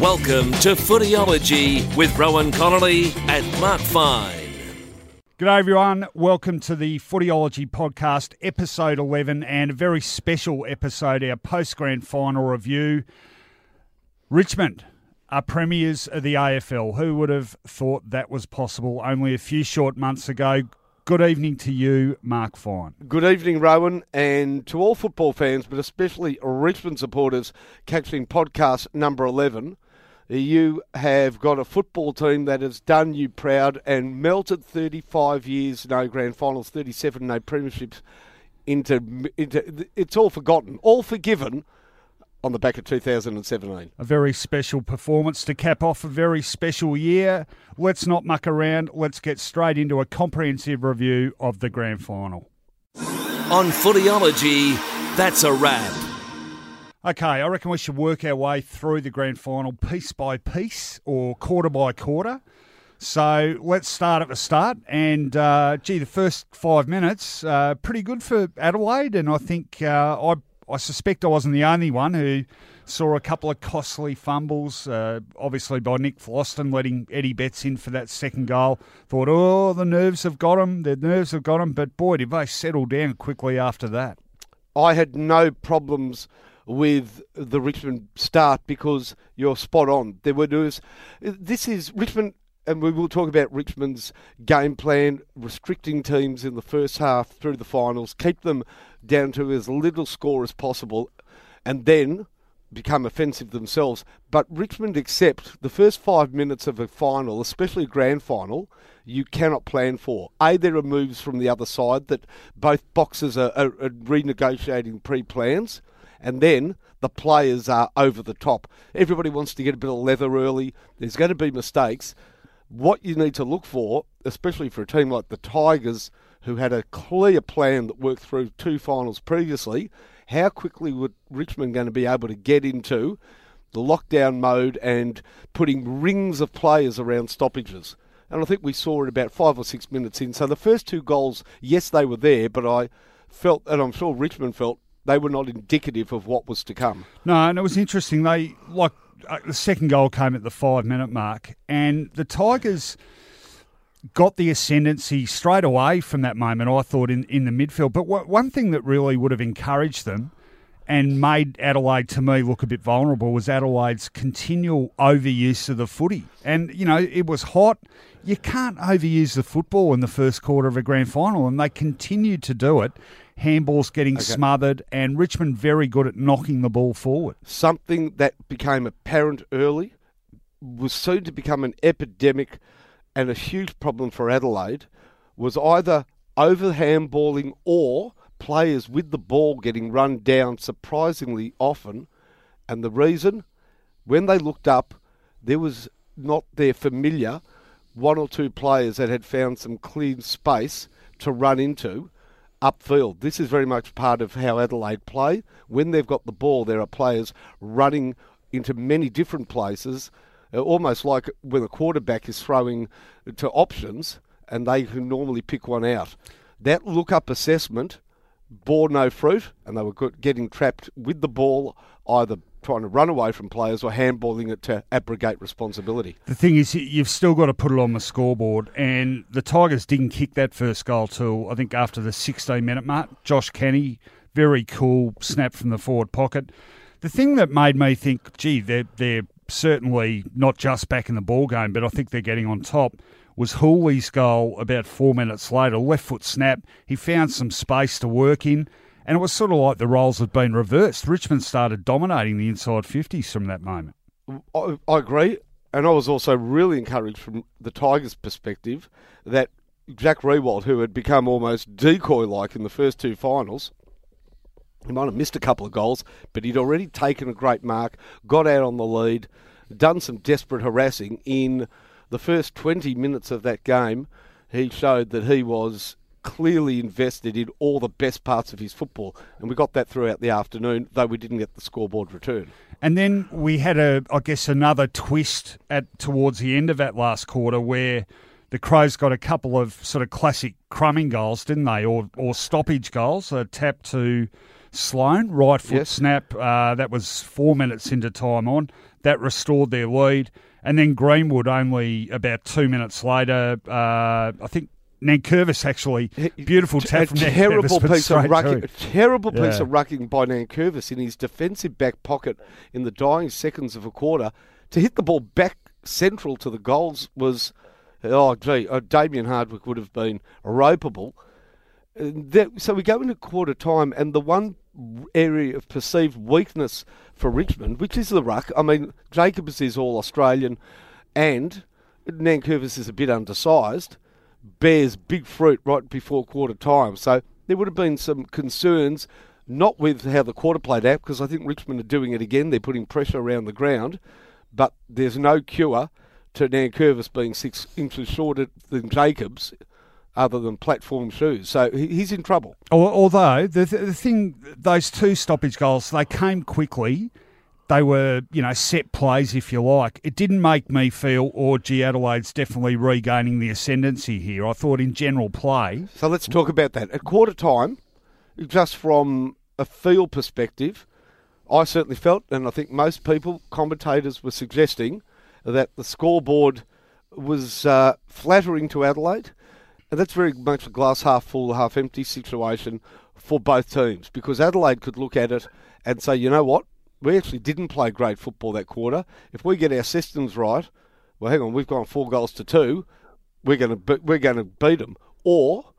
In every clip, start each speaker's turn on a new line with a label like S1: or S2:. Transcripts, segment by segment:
S1: Welcome to Footyology with Rohan Connolly and Mark Fine.
S2: G'day everyone, welcome to the Footyology podcast, episode 11, and a very special episode, our post grand final review. Richmond are premiers of the AFL. Who would have thought that was possible only a few short months ago? Good evening to you, Mark Fine.
S3: Good evening, Rohan, and to all football fans, but especially Richmond supporters catching podcast number 11 you have got a football team that has done you proud and melted 35 years, no grand finals, 37 no premierships into, into it's all forgotten, all forgiven on the back of 2017.
S2: A very special performance to cap off a very special year. Let's not muck around. Let's get straight into a comprehensive review of the grand final.
S1: On Footyology, that's a wrap.
S2: Okay, I reckon we should work our way through the grand final piece by piece or quarter by quarter. So let's start at the start. And uh, gee, the first five minutes, uh, pretty good for Adelaide. And I think uh, I, I suspect I wasn't the only one who saw a couple of costly fumbles, uh, obviously by Nick Vlastuin letting Eddie Betts in for that second goal. Thought, oh, the nerves have got him. The nerves have got him. But boy, did they settle down quickly after that.
S3: I had no problems with the Richmond start because you're spot on. There were news. This is Richmond, and we will talk about Richmond's game plan, restricting teams in the first half through the finals, keep them down to as little score as possible, and then become offensive themselves. But Richmond accept the first five minutes of a final, especially a grand final, you cannot plan for. A, there are moves from the other side that both boxes are, are, are renegotiating pre plans and then the players are over the top. Everybody wants to get a bit of leather early. There's going to be mistakes. What you need to look for, especially for a team like the Tigers, who had a clear plan that worked through two finals previously, how quickly would Richmond going to be able to get into the lockdown mode and putting rings of players around stoppages? And I think we saw it about five or six minutes in. So the first two goals, yes, they were there, but I felt, and I'm sure Richmond felt, they were not indicative of what was to come.
S2: No, and it was interesting. They like uh, the second goal came at the five minute mark, and the Tigers got the ascendancy straight away from that moment. I thought in in the midfield, but what, one thing that really would have encouraged them. And made Adelaide to me look a bit vulnerable was Adelaide's continual overuse of the footy. And, you know, it was hot. You can't overuse the football in the first quarter of a grand final, and they continued to do it handballs getting okay. smothered, and Richmond very good at knocking the ball forward.
S3: Something that became apparent early was soon to become an epidemic and a huge problem for Adelaide was either over handballing or players with the ball getting run down surprisingly often. And the reason, when they looked up, there was not their familiar one or two players that had found some clean space to run into upfield. This is very much part of how Adelaide play. When they've got the ball, there are players running into many different places, uh, almost like when a quarterback is throwing to options and they can normally pick one out. That look up assessment bore no fruit, and they were getting trapped with the ball either trying to run away from players or handballing it to abrogate responsibility.
S2: The thing is, you've still got to put it on the scoreboard, and the Tigers didn't kick that first goal till I think after the 16 minute mark. Josh Caddy, very cool snap from the forward pocket. The thing that made me think, gee, they're, they're certainly not just back in the ball game, but I think they're getting on top. Was Houli's goal about four minutes later? Left foot snap. He found some space to work in and it was sort of like the roles had been reversed. Richmond started dominating the inside 50s from that moment.
S3: I, I agree. And I was also really encouraged from the Tigers' perspective that Jack Riewoldt, who had become almost decoy like in the first two finals, He might have missed a couple of goals, but he'd already taken a great mark, got out on the lead, done some desperate harassing. In the first 20 minutes of that game, he showed that he was clearly invested in all the best parts of his football, and we got that throughout the afternoon, though we didn't get the scoreboard return.
S2: And then we had a, I guess, another twist at towards the end of that last quarter where the Crows got a couple of sort of classic crumbing goals, didn't they, or or stoppage goals? A tap to Sloane, right foot
S3: Yes.
S2: snap. Uh, that was four minutes into time on. That restored their lead. And then Greenwood, only about two minutes later, uh, I think Nankervis actually, beautiful tap
S3: a
S2: from
S3: terrible
S2: Nankervis,
S3: piece of rucking, a terrible piece
S2: Yeah.
S3: of rucking by Nankervis in his defensive back pocket in the dying seconds of a quarter to hit the ball back central to the goals was oh gee, uh, Damien Hardwick would have been ropeable. So we go into quarter time, and the one area of perceived weakness for Richmond, which is the ruck. I mean, Jacobs is all Australian, and Nankervis is a bit undersized. Bears big fruit right before quarter time, so there would have been some concerns. Not with how the quarter played out, because I think Richmond are doing it again. They're putting pressure around the ground, but there's no cure to Nankervis being six inches shorter than Jacobs, other than platform shoes. So he's in trouble.
S2: Although the, the thing, those two stoppage goals, they came quickly. They were, you know, set plays, if you like. It didn't make me feel, or gee, Adelaide's definitely regaining the ascendancy here. I thought in general play,
S3: So let's talk about that. At quarter time, just from a feel perspective, I certainly felt, and I think most people, commentators were suggesting that the scoreboard was uh, flattering to Adelaide. And that's very much a glass half full, half empty situation for both teams because Adelaide could look at it and say, you know what, we actually didn't play great football that quarter. If we get our systems right, well, hang on, we've gone four goals to two. We're going to we're going to beat them. Or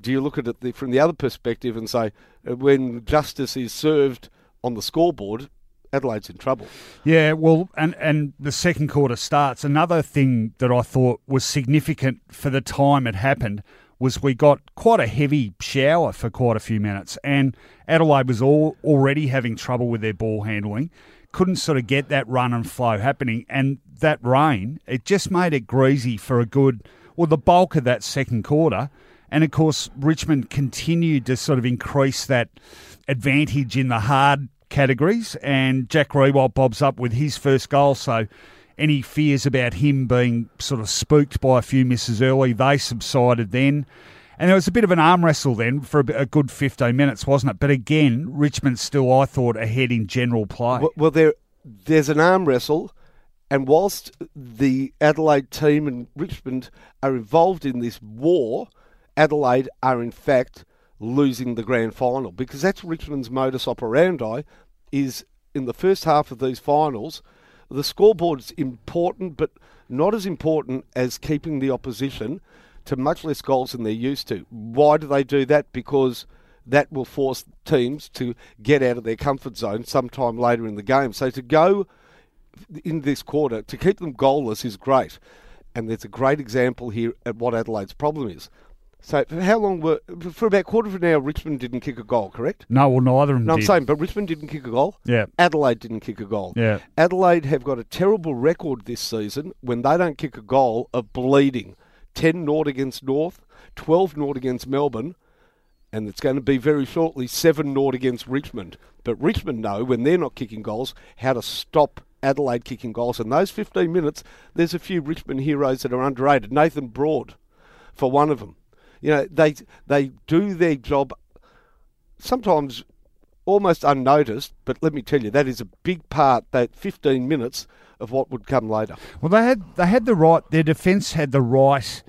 S3: do you look at it the, from the other perspective and say, uh, when justice is served on the scoreboard, Adelaide's in trouble?
S2: Yeah, well, and and the second quarter starts. Another thing that I thought was significant for the time it happened was we got quite a heavy shower for quite a few minutes, and Adelaide was all already having trouble with their ball handling. Couldn't sort of get that run and flow happening, and that rain it just made it greasy for a good, well, the bulk of that second quarter. And of course, Richmond continued to sort of increase that advantage in the hard categories. And Jack Riewoldt bobs up with his first goal. So any fears about him being sort of spooked by a few misses early, they subsided then. And there was a bit of an arm wrestle then for a, good 15 minutes, wasn't it? But again, Richmond still, I thought, ahead in general play.
S3: Well, well, there there's an arm wrestle, and whilst the Adelaide team and Richmond are involved in this war, Adelaide are in fact losing the grand final because that's Richmond's modus operandi. Is in the first half of these finals, the scoreboard's important, but not as important as keeping the opposition to much less goals than they're used to. Why do they do that? Because that will force teams to get out of their comfort zone sometime later in the game. So to go in this quarter, to keep them goalless is great. And there's a great example here at what Adelaide's problem is. So for how long were for about quarter of an hour Richmond didn't kick a goal, correct?
S2: no, well, neither of them
S3: No, I'm
S2: did.
S3: saying, but Richmond didn't kick a goal.
S2: Yeah.
S3: Adelaide didn't kick a goal.
S2: Yeah.
S3: Adelaide have got a terrible record this season when they don't kick a goal of bleeding. 10 naught against North, 12 naught against Melbourne, and it's going to be very shortly 7 naught against Richmond. But Richmond know when they're not kicking goals how to stop Adelaide kicking goals. And those 15 minutes, there's a few Richmond heroes that are underrated. Nathan Broad, for one of them. You know, they they do their job sometimes almost unnoticed, but let me tell you, that is a big part, that 15 minutes of what would come later.
S2: Well, they had they had the right. Their defence had the right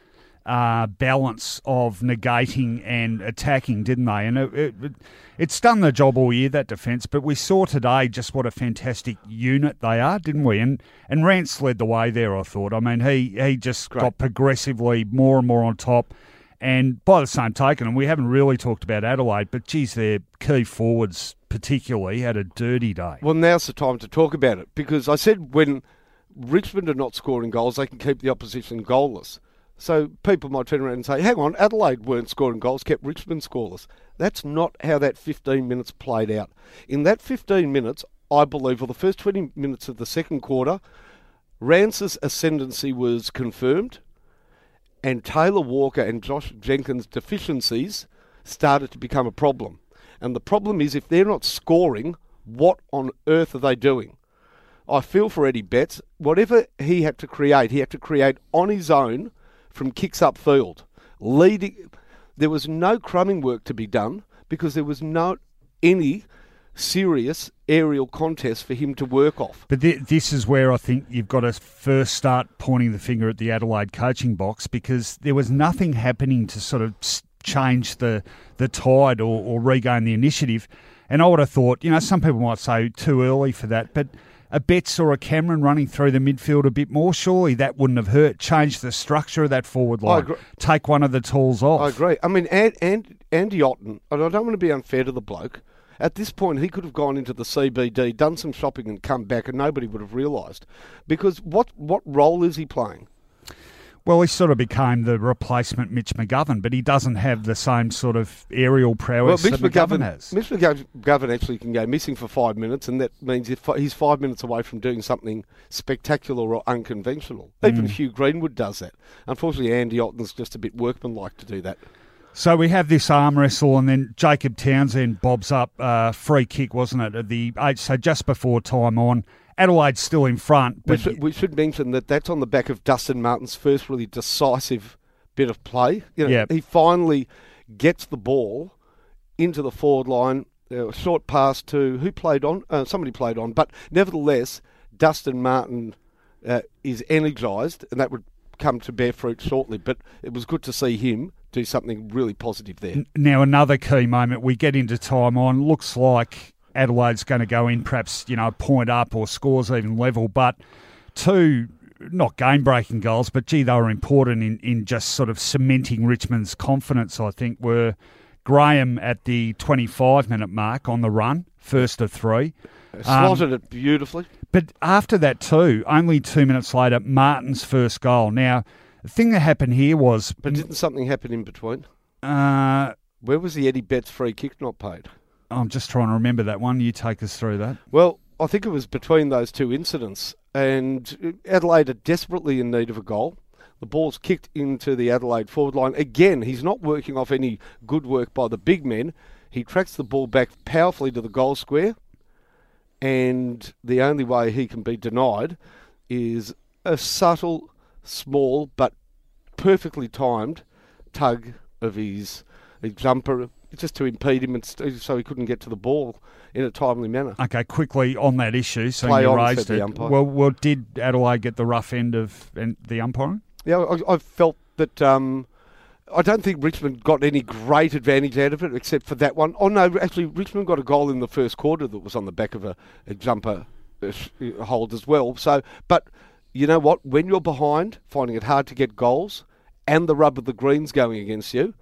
S2: uh, balance of negating and attacking, didn't they? And it, it, it's done the job all year that defence. But we saw today just what a fantastic unit they are, didn't we? And and Rance led the way there. I thought. I mean, he he just
S3: Great.
S2: got progressively more and more on top. And by the same token, and we haven't really talked about Adelaide, but geez, their key forwards particularly had a dirty day.
S3: Well, now's the time to talk about it because I said when Richmond are not scoring goals, they can keep the opposition goalless. So people might turn around and say, hang on, Adelaide weren't scoring goals, kept Richmond scoreless. That's not how that 15 minutes played out. In that 15 minutes, I believe, or the first 20 minutes of the second quarter, Rance's ascendancy was confirmed, and Taylor Walker and Josh Jenkins' deficiencies started to become a problem. And the problem is, if they're not scoring, what on earth are they doing? I feel for Eddie Betts. Whatever he had to create, he had to create on his own from kicks upfield. Leading, there was no crumbing work to be done because there was no any serious aerial contest for him to work off.
S2: But th- this is where I think you've got to first start pointing the finger at the Adelaide coaching box because there was nothing happening to sort of change the the tide or, or regain the initiative. And I would have thought, you know, some people might say too early for that, but a Betts or a Cameron running through the midfield a bit more, surely that wouldn't have hurt. Change the structure of that forward line. Take one of the tools off.
S3: I agree. I mean, and, and, Andy Otten, and I don't want to be unfair to the bloke, at this point he could have gone into the CBD, done some shopping and come back and nobody would have realised. Because what, what role is he playing?
S2: Well, he sort of became the replacement Mitch McGovern, but he doesn't have the same sort of aerial prowess well, Mitch that McGovern, McGovern has.
S3: Mitch McGovern actually can go missing for five minutes, and that means he's five minutes away from doing something spectacular or unconventional. Even mm. Hugh Greenwood does that. Unfortunately, Andy Otten's just a bit workmanlike to do that.
S2: So we have this arm wrestle, and then Jacob Townsend bobs up uh, free kick, wasn't it? At the eight, so just before time on. Adelaide's still in front.
S3: But we should, we should, mention that that's on the back of Dustin Martin's first really decisive bit of play. You know, yep. He finally gets the ball into the forward line. Uh, short pass to who played on? Uh, somebody played on, but nevertheless, Dustin Martin uh, is energised, and that would come to bear fruit shortly. But it was good to see him do something really positive there.
S2: Now, another key moment. We get into time on. Looks like Adelaide's going to go in perhaps, you know, point up or scores even level, but two not game breaking goals, but gee, they were important in, in just sort of cementing Richmond's confidence, I think, were Graham at the 25 minute mark on the run, first of three.
S3: Slotted um, it beautifully.
S2: But after that, too, only two minutes later, Martin's first goal. Now, the thing that happened here was.
S3: But didn't something happen in between?
S2: Uh,
S3: Where was the Eddie Betts free kick not paid?
S2: I'm just trying to remember that one. You take us through that.
S3: Well, I think it was between those two incidents, and Adelaide are desperately in need of a goal. The ball's kicked into the Adelaide forward line. Again, he's not working off any good work by the big men. He tracks the ball back powerfully to the goal square, and the only way he can be denied is a subtle, small, but perfectly timed tug of his, his jumper just to impede him and st- so he couldn't get to the ball in a timely manner.
S2: Okay, quickly on that issue, so Play you on, raised it. Well, well, did Adelaide get the rough end of the umpiring?
S3: Yeah, I, I felt that. Um, I don't think Richmond got any great advantage out of it, except for that one. Oh no, actually, Richmond got a goal in the first quarter that was on the back of a, a jumper uh, hold as well. So, but you know what? When you're behind, finding it hard to get goals, and the rub of the greens going against you,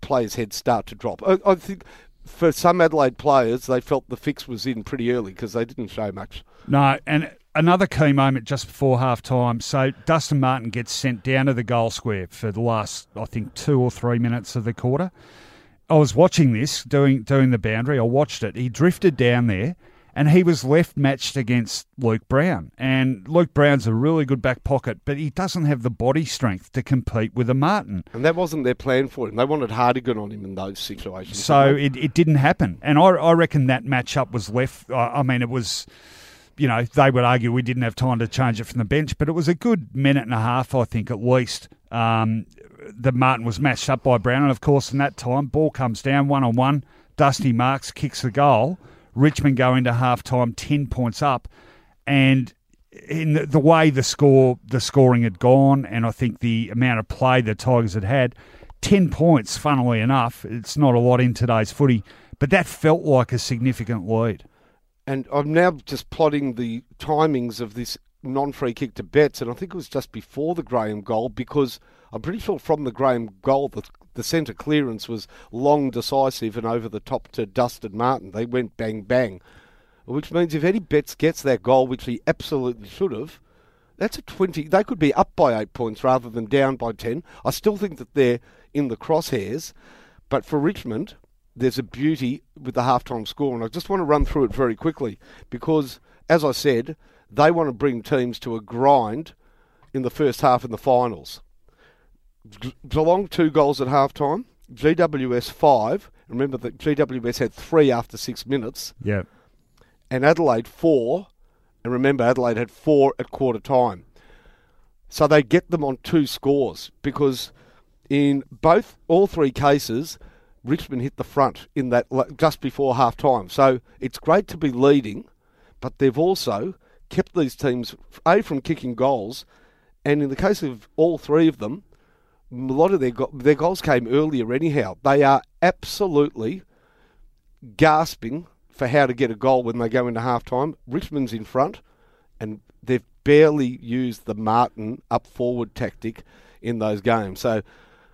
S3: players' heads start to drop. I, I think for some Adelaide players, they felt the fix was in pretty early because they didn't show much.
S2: No, and another key moment just before half time. So Dustin Martin gets sent down to the goal square for the last, I think, two or three minutes of the quarter. I was watching this, doing doing the boundary. I watched it. He drifted down there and he was left matched against Luke Brown. And Luke Brown's a really good back pocket, but he doesn't have the body strength to compete with a Martin.
S3: And that wasn't their plan for him. They wanted Hartigan on him in those situations.
S2: So it, it didn't happen. And I, I reckon that matchup was left. I, I mean, it was you know, they would argue we didn't have time to change it from the bench, but it was a good minute and a half, I think, at least. Um, the Martin was matched up by Brown, and of course, in that time, ball comes down one on one. Dusty Marks kicks the goal. Richmond go into half time 10 points up. And in the, the, way the score, the scoring had gone, and I think the amount of play the Tigers had had, 10 points, funnily enough, it's not a lot in today's footy, but that felt like a significant lead.
S3: And I'm now just plotting the timings of this non free kick to Betts, and I think it was just before the Graham goal because I'm pretty sure from the Graham goal the the centre clearance was long, decisive, and over the top to Dustin Martin. They went bang bang, which means if Eddie Betts gets that goal, which he absolutely should have, That's a 20. They could be up by eight points rather than down by 10. I still think that they're in the crosshairs. But for Richmond, there's a beauty with the halftime score. And I just want to run through it very quickly because, as I said, they want to bring teams to a grind in the first half in the finals. Geelong, two goals at halftime. GWS, five. Remember that GWS had three after six minutes
S2: Yeah.
S3: and Adelaide four. And remember, Adelaide had four at quarter time. So they get them on two scores because in both, all three cases, Richmond hit the front in that just before half time. So it's great to be leading, but they've also kept these teams a from kicking goals, and in the case of all three of them, a lot of their go- their goals came earlier anyhow. They are absolutely gasping for how to get a goal when they go into half time. Richmond's in front, and they've barely used the Martin up forward tactic in those games. So,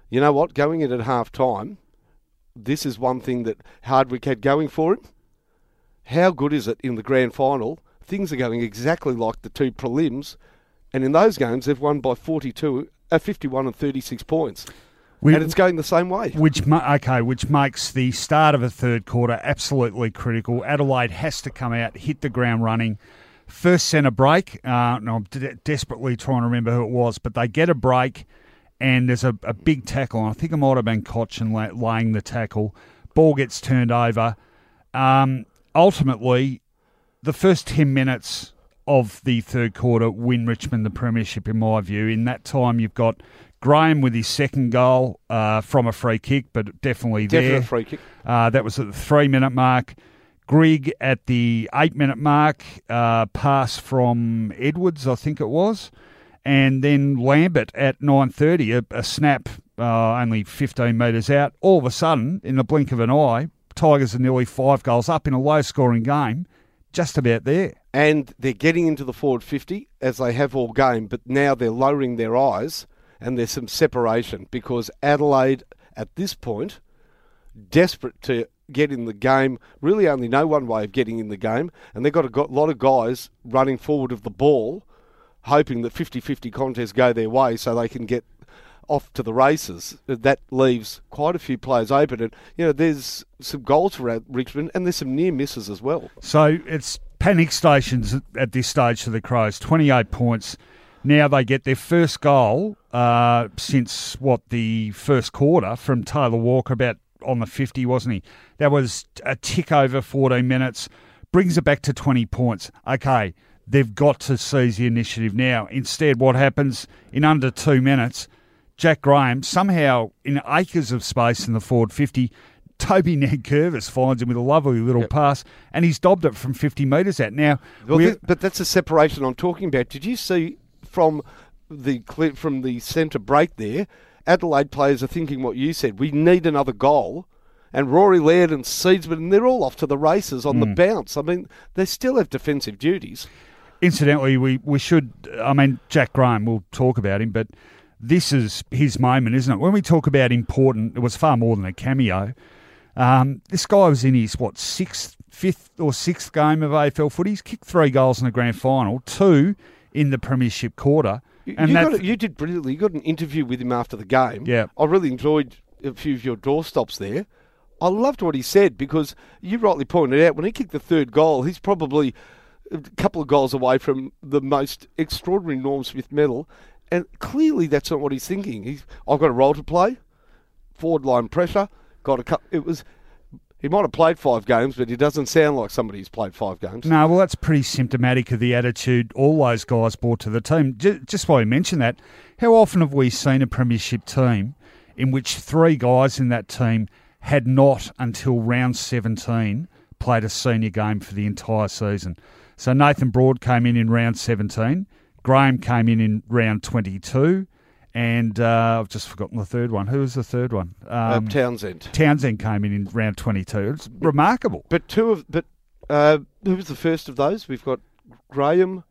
S3: you know what? Going in at half time, this is one thing that Hardwick had going for it. How good is it in the grand final? Things are going exactly like the two prelims, and in those games they've won by 42, uh, 51 and 36 points.
S2: We-
S3: and it's going the same way.
S2: Which okay, which makes the start of a third quarter absolutely critical. Adelaide has to come out, hit the ground running. First centre break. Uh, no, I'm de- desperately trying to remember who it was, but they get a break, and there's a, a big tackle. I think it might have been Cotchin la- laying the tackle. Ball gets turned over. Um, ultimately, the first ten minutes of the third quarter win Richmond the premiership. In my view, in that time you've got Graham with his second goal uh, from a free kick, but definitely there.
S3: Definite free kick.
S2: Uh, that was at the three minute mark. Grigg at the eight minute mark, uh, pass from Edwards, I think it was, and then Lambert at nine thirty, a, a snap uh, only fifteen metres out. All of a sudden, in the blink of an eye, Tigers are nearly five goals up in a low scoring game, just about there.
S3: and they're getting into the forward 50 as they have all game, but now they're lowering their eyes and there's some separation because Adelaide at this point desperate to get in the game, really only know one way of getting in the game, and they've got a lot of guys running forward of the ball, hoping that 50-50 contests go their way so they can get off to the races. That leaves quite a few players open, and you know there's some goals for Richmond, and there's some near misses as well.
S2: So it's panic stations at- this stage for the Crows. 28 points. Now they get their first goal uh, since, what, the first quarter from Taylor Walker, about on the 50, wasn't he? That was a tick over 14 minutes. Brings it back to 20 points. Okay, they've got to seize the initiative now. Instead, what happens in under two minutes? Jack Graham somehow in acres of space in the forward 50. Toby Nankervis finds him with a lovely little pass, and he's dobbed it from 50 metres out. Now,
S3: Well,
S2: we're-
S3: but that's a separation I'm talking about. Did you see from the from the centre break there? Adelaide players are thinking what you said. We need another goal. And Rory Laird and Seedsman, they're all off to the races on the
S2: Hmm.
S3: bounce. I mean, they still have defensive duties.
S2: incidentally, we, we should. I mean, Jack Graham, we'll talk about him, but this is his moment, isn't it? When we talk about important, it was far more than a cameo. Um, this guy was in his, what, sixth, fifth or sixth game of AFL footy. He's kicked three goals in the grand final, two in the premiership quarter.
S3: You,
S2: And
S3: you, a- you did brilliantly. You got an interview with him after the game.
S2: Yeah.
S3: I really enjoyed a few of your doorstops there. I loved what he said because you rightly pointed out when he kicked the third goal, he's probably a couple of goals away from the most extraordinary Norm Smith medal, and clearly that's not what he's thinking. He's, I've got a role to play, forward line pressure. Got a cup. It was. He might have played five games, but he doesn't sound like somebody who's played five games.
S2: No, well, that's pretty symptomatic of the attitude all those guys brought to the team. Just while you mention that, how often have we seen a premiership team in which three guys in that team had not until round 17 played a senior game for the entire season? So Nathan Broad came in in round 17, Graham came in in round 22, and uh, I've just forgotten the third one. Who was the third one?
S3: Uh,
S2: Um,
S3: Townsend.
S2: Townsend came in in round 22. It's remarkable.
S3: But two of but uh, who was the first of those? We've got Graham,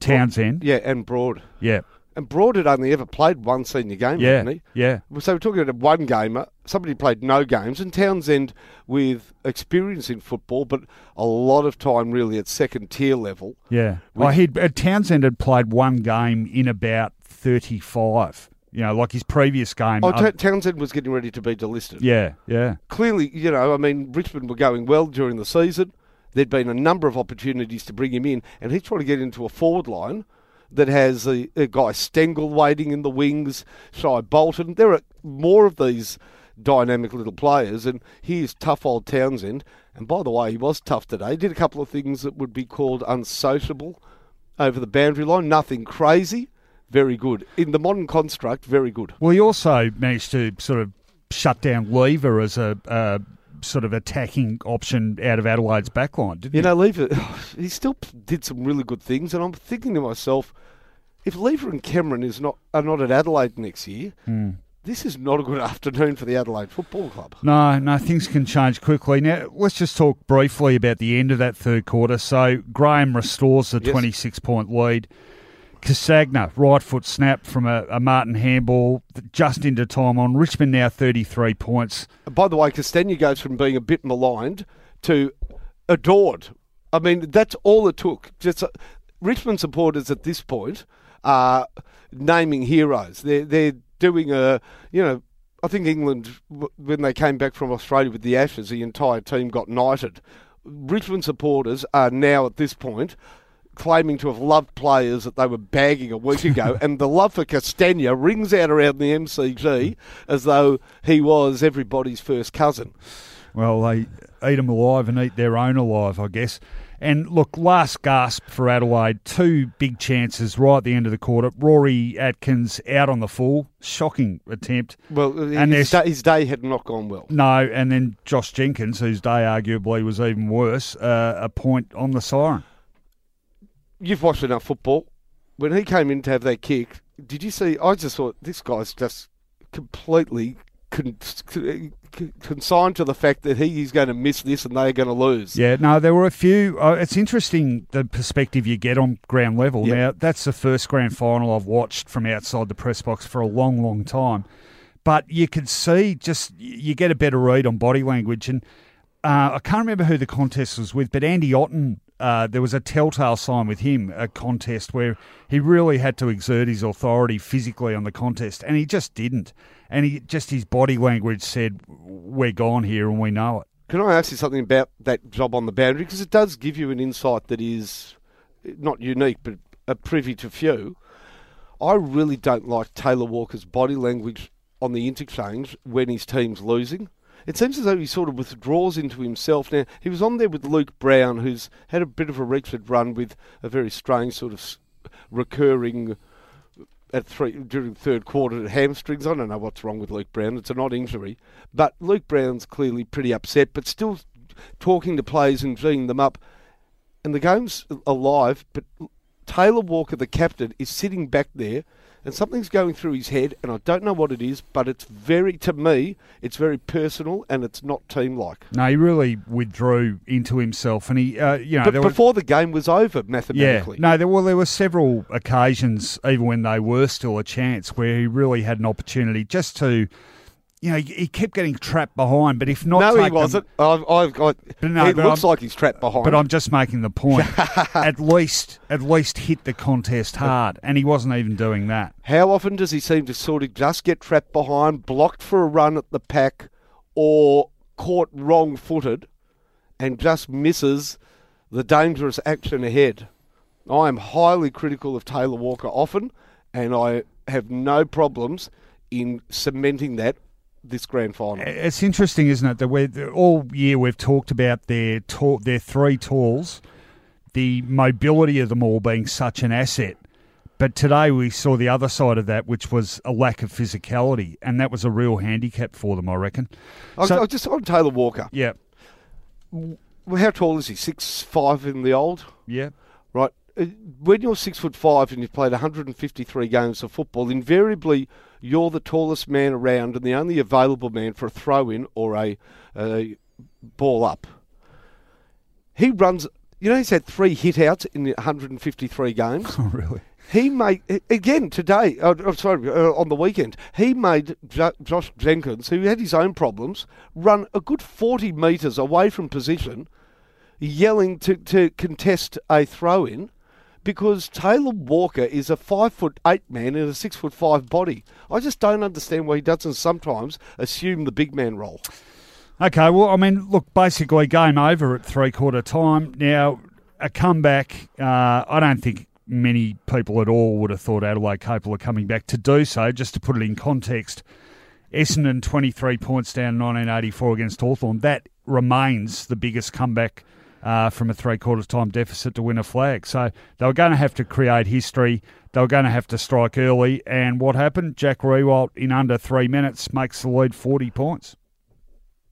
S2: Townsend,
S3: yeah, and Broad.
S2: yeah.
S3: And Broad had only ever played one senior game,
S2: Yeah,
S3: hadn't he?
S2: yeah.
S3: So we're talking about a one gamer. Somebody played no games, and Townsend with experience in football, but a lot of time really at second tier level.
S2: Yeah. Oh, he'd, uh, Townsend had played one game in about 35. You know, like his previous game.
S3: Oh,
S2: uh,
S3: Ta- Townsend was getting ready to be delisted.
S2: yeah, yeah.
S3: Clearly, you know, I mean, Richmond were going well during the season. There'd been a number of opportunities to bring him in, and he's trying to get into a forward line that has a, a guy Stengle waiting in the wings, Shai Bolton. There are more of these dynamic little players, and here's tough old Townsend. And by the way, he was tough today. He Did a couple of things that would be called unsociable over the boundary line. Nothing crazy. Very good. In the modern construct, very good.
S2: Well, he also managed to sort of shut down Lever as a uh, sort of attacking option out of Adelaide's backline, didn't
S3: You
S2: he?
S3: know, Lever, he still did some really good things, and I'm thinking to myself, if Lever and Cameron is not are not at Adelaide next year,
S2: Hmm.
S3: this is not a good afternoon for the Adelaide Football Club.
S2: No, no, things can change quickly. Now, let's just talk briefly about the end of that third quarter. So, Graham restores the
S3: Yes.
S2: 26 point lead. Castagna, right foot snap from a, a Martin handball just into time on. Richmond now 33 points.
S3: By the way, Castagna goes from being a bit maligned to adored. I mean, that's all it took. Just uh, Richmond supporters at this point are naming heroes. They're they're doing a you know. I think England, when they came back from Australia with the Ashes, the entire team got knighted. Richmond supporters are now at this point claiming to have loved players that they were bagging a week ago, and the love for Castagna rings out around the MCG as though he was everybody's first cousin.
S2: Well, they eat them alive and eat their own alive, I guess. And look, last gasp for Adelaide. Two big chances right at the end of the quarter. Rory Atkins out on the full. Shocking attempt.
S3: Well,
S2: And
S3: his, day, his day had not gone well.
S2: No, and then Josh Jenkins, whose day arguably was even worse, uh, a point on the siren.
S3: You've watched enough football. When he came in to have that kick, did you see? I just thought this guy's just completely con- con- consigned to the fact that he is going to miss this and they're going to lose.
S2: Yeah, no, there were a few. Uh, it's interesting the perspective you get on ground level.
S3: Yep.
S2: Now, that's the first grand final I've watched from outside the press box for a long, long time. But you could see just you get a better read on body language. And uh, I can't remember who the contest was with, but Andy Otten. Uh, there was a telltale sign with him, a contest where he really had to exert his authority physically on the contest, and he just didn't. And he just his body language said, "We're gone here, and we know it."
S3: Can I ask you something about that job on the boundary? Because it does give you an insight that is not unique, but a privy to few. I really don't like Taylor Walker's body language on the interchange when his team's losing. It seems as though he sort of withdraws into himself. Now, he was on there with Luke Brown, who's had a bit of a wretched run with a very strange sort of recurring uh, at three during third quarter hamstrings. I don't know what's wrong with Luke Brown. It's an odd injury, but Luke Brown's clearly pretty upset, but still talking to players and geeing them up. And the game's alive, but Taylor Walker, the captain, is sitting back there, and something's going through his head, and I don't know what it is, but it's very, to me, it's very personal and it's not team-like.
S2: No, he really withdrew into himself, and he, uh, you know,
S3: But
S2: there were,
S3: before the game was over, mathematically.
S2: yeah, no, there well, there were several occasions, even when they were still a chance, where he really had an opportunity just to, you know, he, he kept getting trapped behind, but if not,
S3: No, he wasn't. I've, I've got.
S2: But no,
S3: it
S2: but
S3: looks
S2: I'm-
S3: like he's trapped behind.
S2: But I'm just making the point. at least, at least hit the contest hard, and he wasn't even doing that.
S3: How often does he seem to sort of just get trapped behind, blocked for a run at the pack, or caught wrong footed and just misses the dangerous action ahead? I am highly critical of Taylor Walker often, and I have no problems in cementing that this grand final.
S2: It's interesting, isn't it, that we all year we've talked about their tall, their three talls, the mobility of them all being such an asset. But today we saw the other side of that, which was a lack of physicality, and that was a real handicap for them, I reckon.
S3: I,
S2: So-
S3: I just on Taylor Walker.
S2: Yeah,
S3: how tall is he? Six five in the old.
S2: yeah,
S3: right? Uh, When you're six foot five and you've played 153 games of football, invariably you're the tallest man around and the only available man for a throw in or a, a ball up. He runs. You know, he's had three hit outs in 153 games.
S2: oh really?
S3: He made again today. Uh, I'm sorry, uh, on the weekend, he made jo- Josh Jenkins, who had his own problems, run a good 40 metres away from position, yelling to, to contest a throw in. Because Taylor Walker is a five foot eight man in a six foot five body. I just don't understand why he doesn't sometimes assume the big man role.
S2: Okay, well, I mean, look, basically game over at three quarter time. Now, a comeback, uh, I don't think many people at all would have thought Adelaide capable of coming back to do so. Just to put it in context, Essendon 23 points down 1984 against Hawthorn. That remains the biggest comeback uh, from a three quarters time deficit to win a flag. So they were going to have to create history. They were going to have to strike early. And what happened? Jack Riewoldt, in under three minutes, makes the lead 40 points.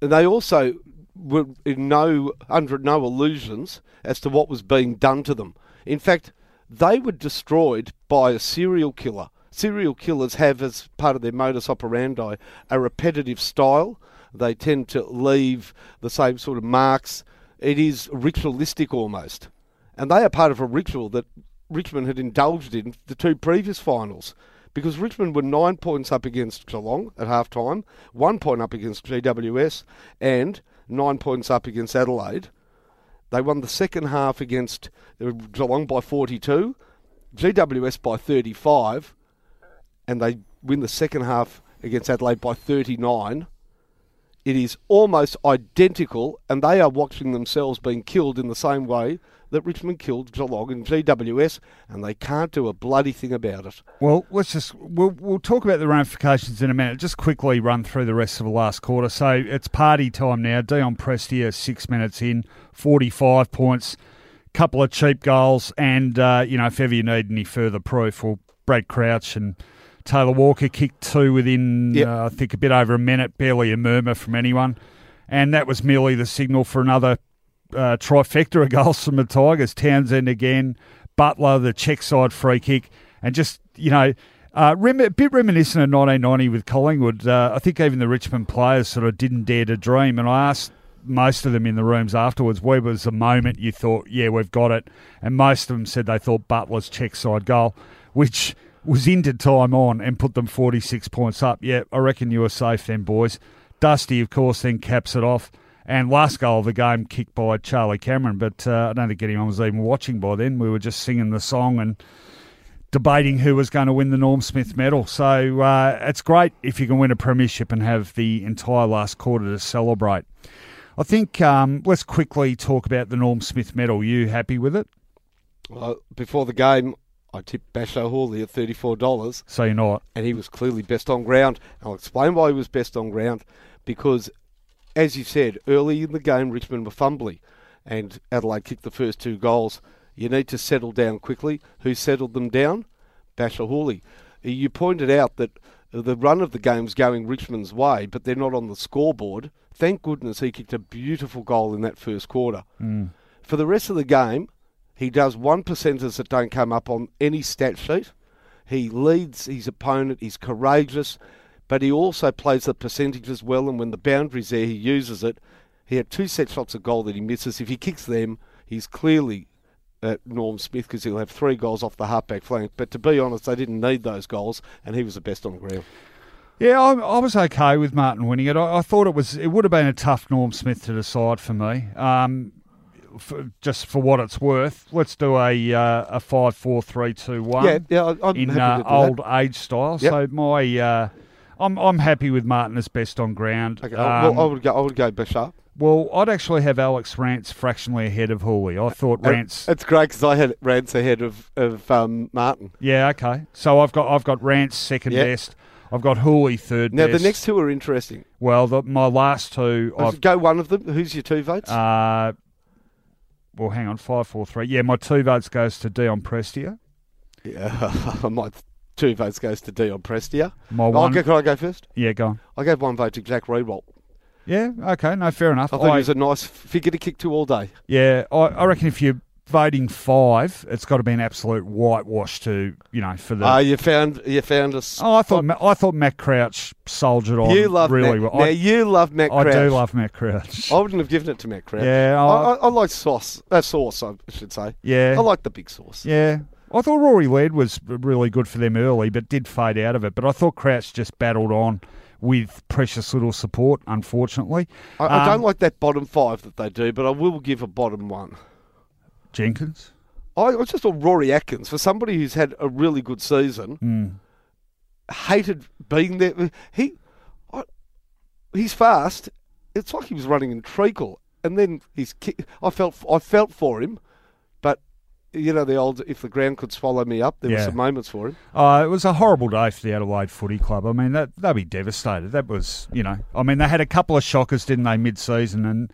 S3: They also were in no under no illusions as to what was being done to them. In fact, they were destroyed by a serial killer. Serial killers have, as part of their modus operandi, a repetitive style. They tend to leave the same sort of marks. It is ritualistic almost. And they are part of a ritual that Richmond had indulged in the two previous finals because Richmond were nine points up against Geelong at half time, one point up against GWS, and nine points up against Adelaide. They won the second half against uh, Geelong by 42, GWS by 35, and they win the second half against Adelaide by 39. It is almost identical, and they are watching themselves being killed in the same way that Richmond killed Geelong and GWS, and they can't do a bloody thing about it.
S2: Well, let's just we'll we'll talk about the ramifications in a minute. Just quickly run through the rest of the last quarter. So it's party time now. Dion Prestia, six minutes in, forty-five points, couple of cheap goals, and uh, you know if ever you need any further proof, well, Brad Crouch and. Taylor Walker kicked two within,
S3: Yep.
S2: uh, I think, a bit over a minute, barely a murmur from anyone. And that was merely the signal for another uh, trifecta of goals from the Tigers. Townsend again, Butler, the check side free kick, and just, you know, uh, rem- a bit reminiscent of 1990 with Collingwood. Uh, I think even the Richmond players sort of didn't dare to dream. And I asked most of them in the rooms afterwards, where was the moment you thought, yeah, we've got it? And most of them said they thought Butler's check side goal, which was into time on and put them 46 points up. Yeah, I reckon you were safe then, boys. Dusty, of course, then caps it off. And last goal of the game kicked by Charlie Cameron, but uh, I don't think anyone was even watching by then. We were just singing the song and debating who was going to win the Norm Smith medal. So uh, it's great if you can win a premiership and have the entire last quarter to celebrate. I think um, let's quickly talk about the Norm Smith medal. You happy with it?
S3: Well, before the game, I tipped Bachar Houli at $34.
S2: So you're not.
S3: and he was clearly best on ground. I'll explain why he was best on ground because, as you said, early in the game, Richmond were fumbly and Adelaide kicked the first two goals. You need to settle down quickly. Who settled them down? Bachar Houli. Uh, you pointed out that uh, the run of the game's going Richmond's way, but they're not on the scoreboard. Thank goodness he kicked a beautiful goal in that first quarter. Mm. For the rest of the game, he does one percenters that don't come up on any stat sheet. He leads his opponent. He's courageous, but he also plays the percentages well. And when the boundary's there, he uses it. He had two set shots of goal that he misses. If he kicks them, he's clearly Norm Smith because he'll have three goals off the halfback flank. But to be honest, they didn't need those goals, and he was the best on the ground.
S2: Yeah, I, I was okay with Martin winning it. I, I thought it was it would have been a tough Norm Smith to decide for me. Um, for, just for what it's worth, let's do a uh, a five four three two one.
S3: yeah, yeah, I'm
S2: in
S3: happy
S2: uh, old
S3: that.
S2: age style.
S3: Yep.
S2: So my uh, I'm I'm happy with Martin as best on ground.
S3: Okay, I-
S2: Um,
S3: well, I would go. I would go Bachar.
S2: well, I'd actually have Alex Rance fractionally ahead of Houli. I thought Rance.
S3: It's great because I had Rance ahead of of um, Martin.
S2: yeah, okay. So I've got I've got Rance second
S3: Yep.
S2: best. I've got Houli third
S3: Now
S2: best.
S3: the next two are interesting.
S2: well, the, my last two, I've
S3: go one of them. Who's your two votes?
S2: Uh, well, hang on, five, four, three. Yeah, my two votes goes to Dion Prestia.
S3: yeah, my two votes goes to Dion Prestia.
S2: My one,
S3: okay, can I go first?
S2: yeah, go on.
S3: I gave one vote to Jack Riewoldt.
S2: Yeah, okay, no, fair enough.
S3: I thought
S2: I-
S3: he was a nice figure to kick to all day.
S2: yeah, I, I reckon if you're voting five, it's got to be an absolute whitewash to you know for the.
S3: Ah, you found you found us.
S2: oh, I thought I thought Matt Crouch soldiered on.
S3: you love
S2: really
S3: Matt.
S2: well.
S3: Now
S2: I,
S3: you love Matt
S2: I do love Matt Crouch.
S3: I wouldn't have given it to Matt Crouch.
S2: Yeah,
S3: I,
S2: I-
S3: I, I like sauce. Uh, sauce, I should say.
S2: yeah,
S3: I like the big sauce.
S2: yeah. I thought Rory Laird was really good for them early, but did fade out of it. But I thought Crouch just battled on with precious little support, unfortunately.
S3: I, I
S2: Um,
S3: don't like that bottom five that they do, but I will give a bottom one.
S2: Jenkins.
S3: I, I just thought Rory Atkins, for somebody who's had a really good season,
S2: Mm.
S3: hated being there. He, I, he's fast. It's like he was running in treacle, and then he's. I felt I felt for him, but you know the old if the ground could swallow me up. There were some moments for him.
S2: Uh, it was a horrible day for the Adelaide Footy Club. I mean, that they'd be devastated. That was, you know, I mean, they had a couple of shockers, didn't they, mid-season, and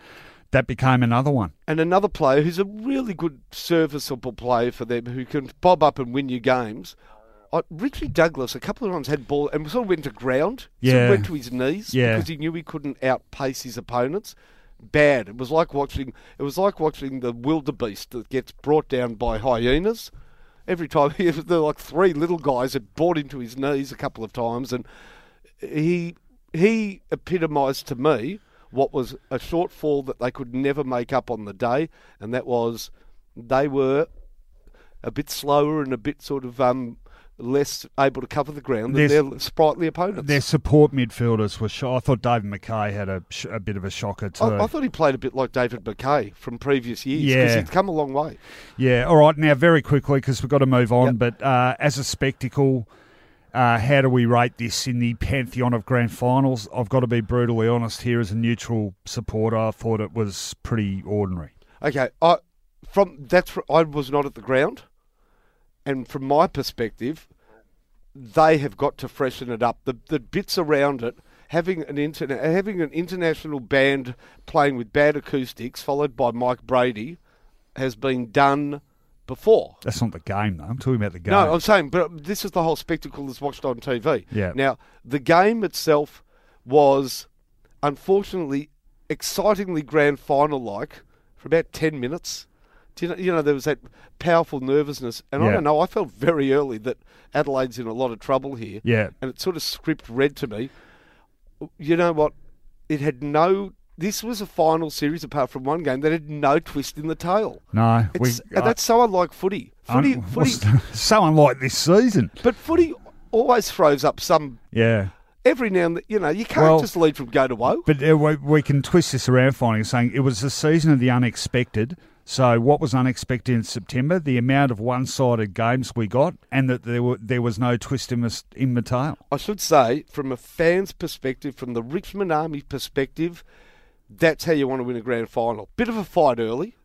S2: that became another one.
S3: And another player who's a really good serviceable player for them, who can bob up and win you games. I, Richie Douglas, a couple of times had ball and sort of went to ground. Sort
S2: Yeah.
S3: of went to his knees
S2: Yeah.
S3: because he knew he couldn't outpace his opponents. Bad. It was like watching. It was like watching the wildebeest that gets brought down by hyenas. Every time he, there were like three little guys that brought into his knees a couple of times, and he he epitomised to me what was a shortfall that they could never make up on the day, and that was they were a bit slower and a bit sort of um, less able to cover the ground than
S2: There's-
S3: their sprightly opponents.
S2: Their support midfielders were. Sh- I thought David Mackay had a, sh- a bit of a shocker too.
S3: I, I thought he played a bit like David Mackay from previous years because
S2: Yeah.
S3: he'd come a long way.
S2: Yeah, all right. Now, very quickly, because we've got to move on,
S3: Yep.
S2: but uh, as a spectacle, uh, how do we rate this in the pantheon of grand finals? I've got to be brutally honest here as a neutral supporter. I thought it was pretty ordinary.
S3: Okay, I from that's I was not at the ground, and from my perspective, they have got to freshen it up. The the bits around it, having an interna- having an international band playing with bad acoustics, followed by Mike Brady, has been done before.
S2: That's not the game, though. I'm talking about the game.
S3: No, I'm saying, but this is the whole spectacle that's watched on TV.
S2: Yeah.
S3: Now, the game itself was, unfortunately, excitingly grand final like for about 10 minutes. Do you know, you know, there was that powerful nervousness. And I don't know, I felt very early that Adelaide's in a lot of trouble here.
S2: Yeah.
S3: And it sort of script read to me. You know what? It had no. This was a final series, apart from one game, that had no twist in the tail.
S2: No, we,
S3: It's, and that's so unlike footy. Footy,
S2: un-
S3: footy
S2: so unlike this season.
S3: but footy always throws up some
S2: Yeah.
S3: every now and then. You know, you can't
S2: Well-
S3: just lead from go to woe.
S2: But uh, we, we can twist this around, finding saying it was the season of the unexpected. So, what was unexpected in September? The amount of one-sided games we got, and that there were there was no twist in the, in the tail.
S3: I should say, from a fan's perspective, from the Richmond Army perspective, that's how you want to win a grand final. Bit of a fight early.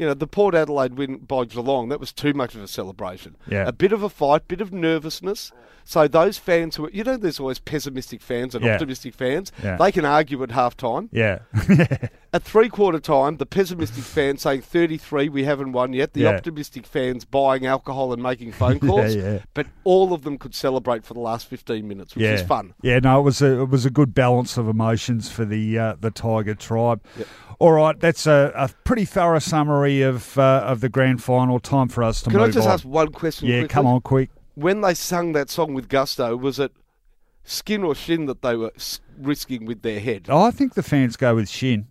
S3: You know, the Port Adelaide win by Geelong, that was too much of a celebration.
S2: Yeah.
S3: A bit of a fight, bit of nervousness. So those fans who, are, you know, there's always pessimistic fans and
S2: Yeah.
S3: optimistic fans.
S2: Yeah.
S3: They can argue at half time.
S2: Yeah,
S3: At three quarter time, the pessimistic fans saying 33, we haven't won yet. The
S2: Yeah.
S3: optimistic fans buying alcohol and making phone calls.
S2: yeah.
S3: But all of them could celebrate for the last 15 minutes, which was fun.
S2: Yeah, no, it was a it was a good balance of emotions for the uh, the Tiger tribe. All right, that's a, a pretty thorough summary of uh, of the grand final. Time for us to
S3: Can
S2: move
S3: I just
S2: on.
S3: ask one question?
S2: yeah,
S3: quickly?
S2: come on, quick.
S3: When they sung that song with gusto, was it skin or shin that they were risking with their head?
S2: Oh, I think the fans go with Shin.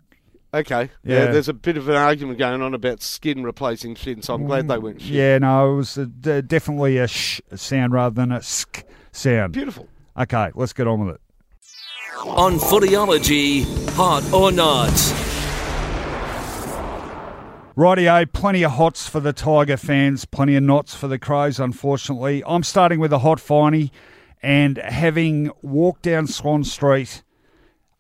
S3: Okay. Yeah.
S2: Yeah.
S3: there's a bit of an argument going on about skin replacing shin, so I'm glad they went shin.
S2: Yeah, no, it was a, d- definitely a sh sound rather than a sk sound.
S3: Beautiful.
S2: Okay, let's get on with it.
S1: On Footyology, hot or not.
S2: Rightio, plenty of hots for the Tiger fans, plenty of knots for the Crows, unfortunately. I'm starting with a hot finey, and having walked down Swan Street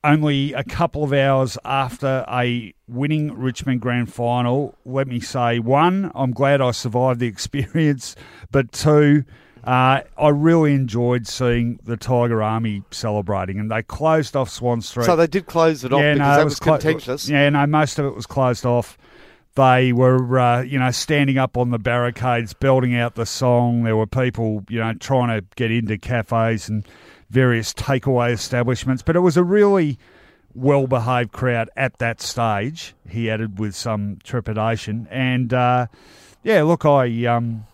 S2: only a couple of hours after a winning Richmond Grand Final, let me say, one, I'm glad I survived the experience, but two, uh, I really enjoyed seeing the Tiger Army celebrating, and they closed off Swan Street.
S3: So they did close it off because
S2: no,
S3: that
S2: it
S3: was,
S2: clo-
S3: contentious.
S2: Yeah, no, most of it was closed off. They were, uh, you know, standing up on the barricades, belting out the song. There were people, you know, trying to get into cafes and various takeaway establishments. But it was a really well behaved crowd at that stage, he added with some trepidation. And, uh, yeah, look, I, um,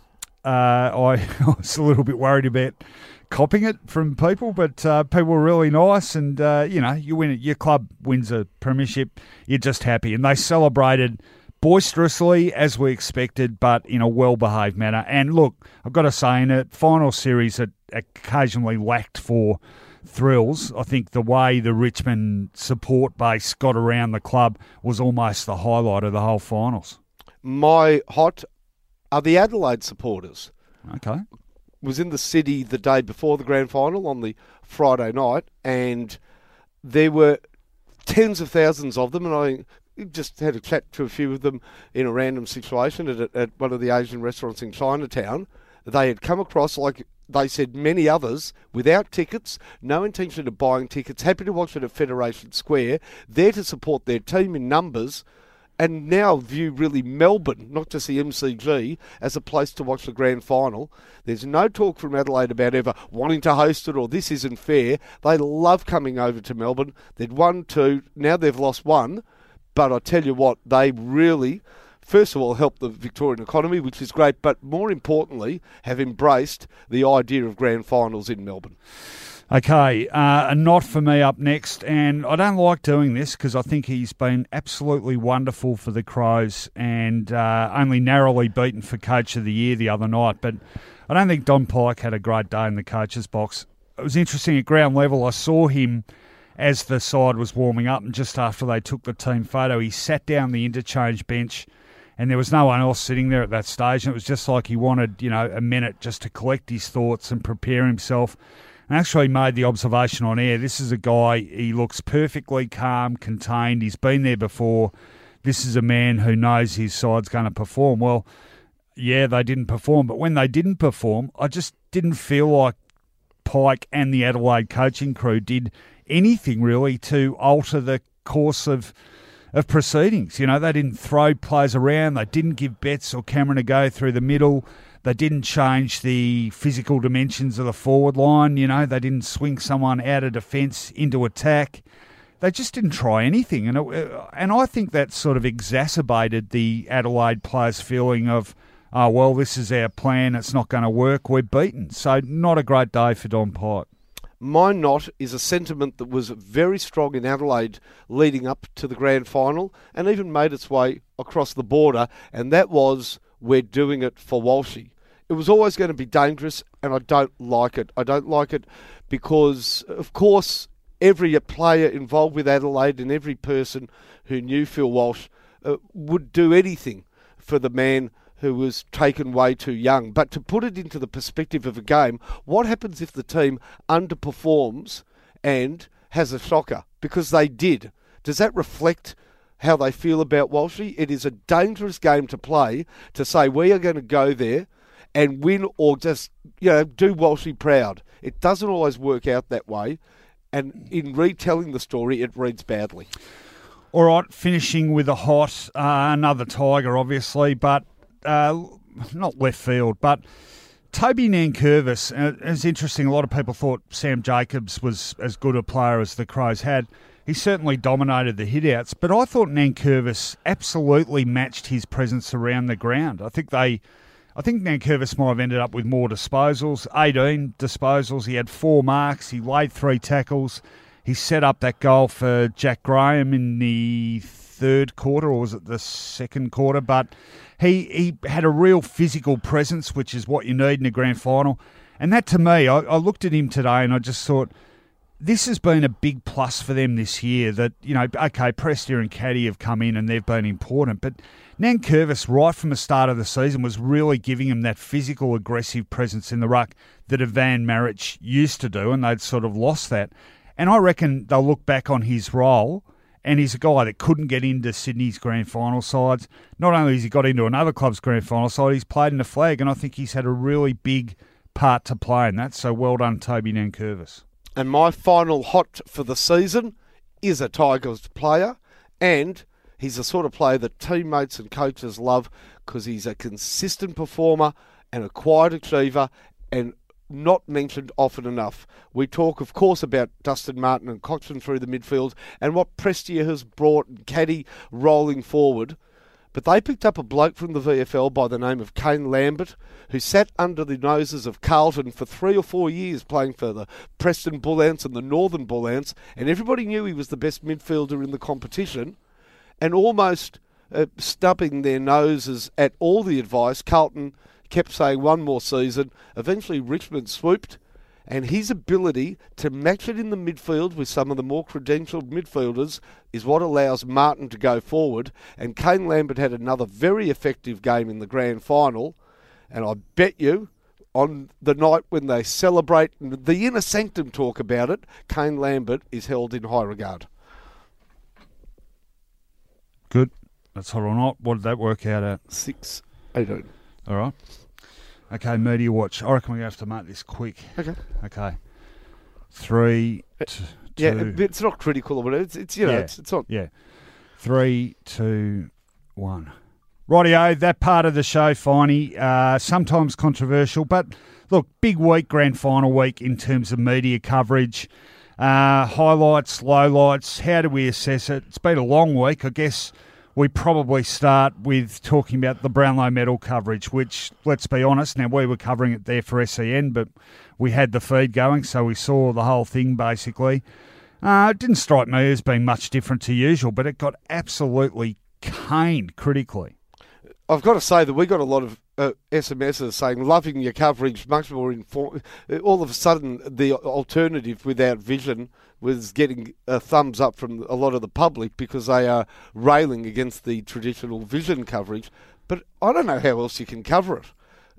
S2: uh, I was a little bit worried about copying it from people, but uh, people were really nice. And, uh, you know, you win your club wins a premiership, you're just happy. And they celebrated boisterously as we expected, but in a well behaved manner. And look, I've got to say, in a final series that occasionally lacked for thrills, I think the way the Richmond support base got around the club was almost the highlight of the whole finals.
S3: My hot are the Adelaide supporters.
S2: Okay.
S3: Was in the city the day before the grand final on the Friday night, and there were tens of thousands of them, and I just had a chat to a few of them in a random situation at, at one of the Asian restaurants in Chinatown. They had come across, like they said, many others without tickets, no intention of buying tickets, happy to watch it at Federation Square, there to support their team in numbers and now view really Melbourne, not just the MCG, as a place to watch the grand final. There's no talk from Adelaide about ever wanting to host it or this isn't fair. They love coming over to Melbourne. They'd won two, now they've lost one. But I tell you what, they really, first of all, help the Victorian economy, which is great, but more importantly, have embraced the idea of grand finals in Melbourne.
S2: Okay, uh, a not for me up next, and I don't like doing this because I think he's been absolutely wonderful for the Crows and uh, only narrowly beaten for Coach of the Year the other night. But I don't think Don Pyke had a great day in the coach's box. It was interesting at ground level. I saw him as the side was warming up, and just after they took the team photo, he sat down the interchange bench, and there was no one else sitting there at that stage. And it was just like he wanted, you know, a minute just to collect his thoughts and prepare himself. And actually made the observation on air. This is a guy. He looks perfectly calm, contained. He's been there before. This is a man who knows his side's going to perform. Well, yeah, they didn't perform, but when they didn't perform, I just didn't feel like Pyke and the Adelaide coaching crew did anything really to alter the course of of proceedings. You know, they didn't throw players around. They didn't give Betts or Cameron a go through the middle. They didn't change the physical dimensions of the forward line. You know, they didn't swing someone out of defence into attack. They just didn't try anything, and it, uh, and I think that sort of exacerbated the Adelaide players' feeling of, oh well, this is our plan. It's not going to work. We're beaten. So not a great day for Don Pyke.
S3: My not is a sentiment that was very strong in Adelaide leading up to the grand final and even made its way across the border, and that was we're doing it for Walshy. It was always going to be dangerous, and I don't like it. I don't like it because, of course, every player involved with Adelaide and every person who knew Phil Walsh uh, would do anything for the man who was taken way too young. But to put it into the perspective of a game, what happens if the team underperforms and has a shocker? Because they did. Does that reflect how they feel about Walshy? It is a dangerous game to play to say we are going to go there and win or just you know do Walshy proud. It doesn't always work out that way, and in retelling the story, it reads badly.
S2: All right, finishing with a hot, uh, another Tiger, obviously, but uh, not left field, but Toby Nankervis. Uh, it's interesting. A lot of people thought Sam Jacobs was as good a player as the Crows had. He certainly dominated the hitouts, but I thought Nankervis absolutely matched his presence around the ground. I think they, I think Nankervis might have ended up with more disposals, 18 disposals. He had four marks. He laid three tackles. He set up that goal for Jack Graham in the third quarter, or was it the second quarter? But he he had a real physical presence, which is what you need in a grand final. And that to me, I, I looked at him today and I just thought this has been a big plus for them this year. That you know, okay, Prestia and Caddy have come in and they've been important, but Nankervis, right from the start of the season, was really giving him that physical, aggressive presence in the ruck that Ivan Maric used to do, and they'd sort of lost that. And I reckon they'll look back on his role and he's a guy that couldn't get into Sydney's grand final sides. Not only has he got into another club's grand final side, he's played in the flag, and I think he's had a really big part to play in that. So well done, Toby Nankervis.
S3: And my final hot for the season is a Tigers player, and he's the sort of player that teammates and coaches love because he's a consistent performer and a quiet achiever and not mentioned often enough. We talk, of course, about Dustin Martin and Cotchin through the midfield and what Prestia has brought and Caddy rolling forward. But they picked up a bloke from the VFL by the name of Kane Lambert, who sat under the noses of Carlton for three or four years playing for the Preston Bull Ants and the Northern Bull Ants, and everybody knew he was the best midfielder in the competition, and almost uh, stubbing their noses at all the advice. Carlton kept saying one more season. Eventually, Richmond swooped, and his ability to match it in the midfield with some of the more credentialed midfielders is what allows Martin to go forward. And Kane Lambert had another very effective game in the grand final, and I bet you. On the night when they celebrate the inner sanctum talk about it, Kane Lambert is held in high regard.
S2: Good. That's hot or not. What did that work out at?
S3: Six eighteen.
S2: All right. Okay, media watch. I reckon we're going to have to make this quick.
S3: Okay.
S2: Okay. Three, t-
S3: Yeah,
S2: two-
S3: it's not critical, but it's it's you know
S2: Yeah.
S3: it's it's not.
S2: Yeah. Three, two, one. Rightio, that part of the show, Finey, uh, sometimes controversial, but look, big week, grand final week in terms of media coverage. Uh, highlights, lowlights, how do we assess it? It's been a long week. I guess we probably start with talking about the Brownlow medal coverage, which, let's be honest, now we were covering it there for SEN, but we had the feed going, so we saw the whole thing basically. Uh, it didn't strike me as being much different to usual, but it got absolutely caned critically.
S3: I've got to say that we got a lot of uh, SMSs saying loving your coverage, much more informed. All of a sudden, the alternative without vision was getting a thumbs up from a lot of the public because they are railing against the traditional vision coverage. But I don't know how else you can cover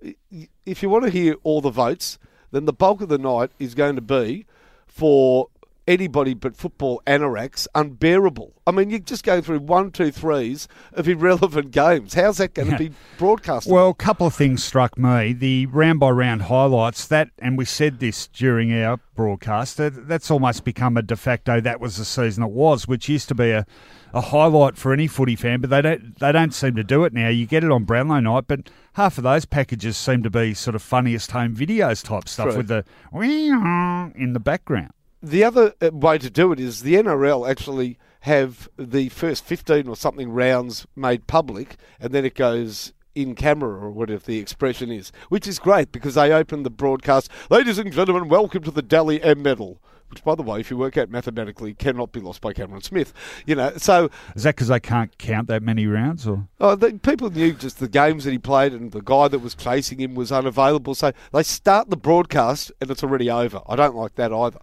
S3: it. If you want to hear all the votes, then the bulk of the night is going to be for anybody but football anoraks unbearable. I mean, you're just going through one, two, threes of irrelevant games. How's that going to be broadcast?
S2: Well, a couple of things struck me. The round by round highlights, that, and we said this during our broadcast, that, that's almost become a de facto, that was the season it was, which used to be a, a highlight for any footy fan, but they don't, they don't seem to do it now. You get it on Brownlow night, but half of those packages seem to be sort of funniest home videos type stuff
S3: True.
S2: with the in the background.
S3: The other uh, way to do it is the NRL actually have the first 15 or something rounds made public, and then it goes in camera or whatever the expression is, which is great because they open the broadcast. Ladies and gentlemen, welcome to the Dally M medal. Which, by the way, if you work out mathematically, cannot be lost by Cameron Smith. You know, so
S2: Is that because they can't count that many rounds? or
S3: Oh, the, people knew just the games that he played, and the guy that was chasing him was unavailable. So they start the broadcast, and it's already over. I don't like that either.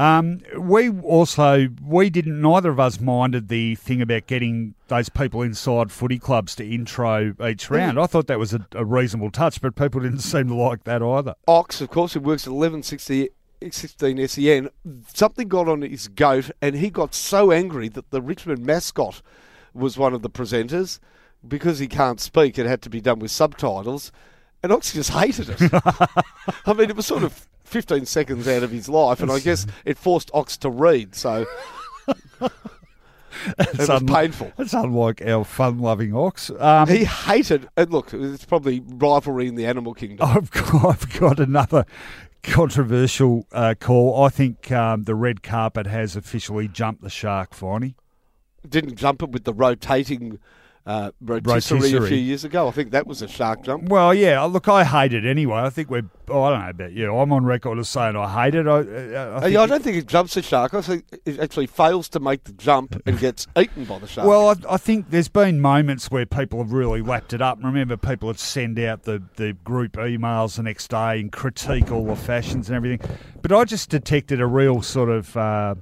S2: Um, we also we didn't neither of us minded the thing about getting those people inside footy clubs to intro each round. I thought that was a, a reasonable touch, but people didn't seem to like that either.
S3: Ox, of course, who works at 1160. 16 SEN, E something got on his goat, and he got so angry that the Richmond mascot was one of the presenters. Because he can't speak, it had to be done with subtitles, and Ox just hated it. I mean, it was sort of 15 seconds out of his life, and I guess it forced Ox to read, so it was
S2: un-
S3: painful.
S2: It's unlike our fun-loving ox. Um,
S3: He hated, and look, it's probably rivalry in the animal kingdom.
S2: I've got, I've got another controversial uh, call. I think um, the red carpet has officially jumped the shark, Finey.
S3: Didn't jump it with the rotating uh, rotisserie, a few years ago. I think that was a shark jump.
S2: Well, yeah. Look, I hate it anyway. I think we're. Oh, I don't know about you. I'm on record as saying I hate it. I, uh, I
S3: Uh,
S2: think
S3: yeah, I don't think it jumps the shark. I think it actually fails to make the jump and gets eaten by the shark.
S2: Well, I, I think there's been moments where people have really lapped it up. Remember, people would send out the, the group emails the next day and critique all the fashions and everything. But I just detected a real sort of uh,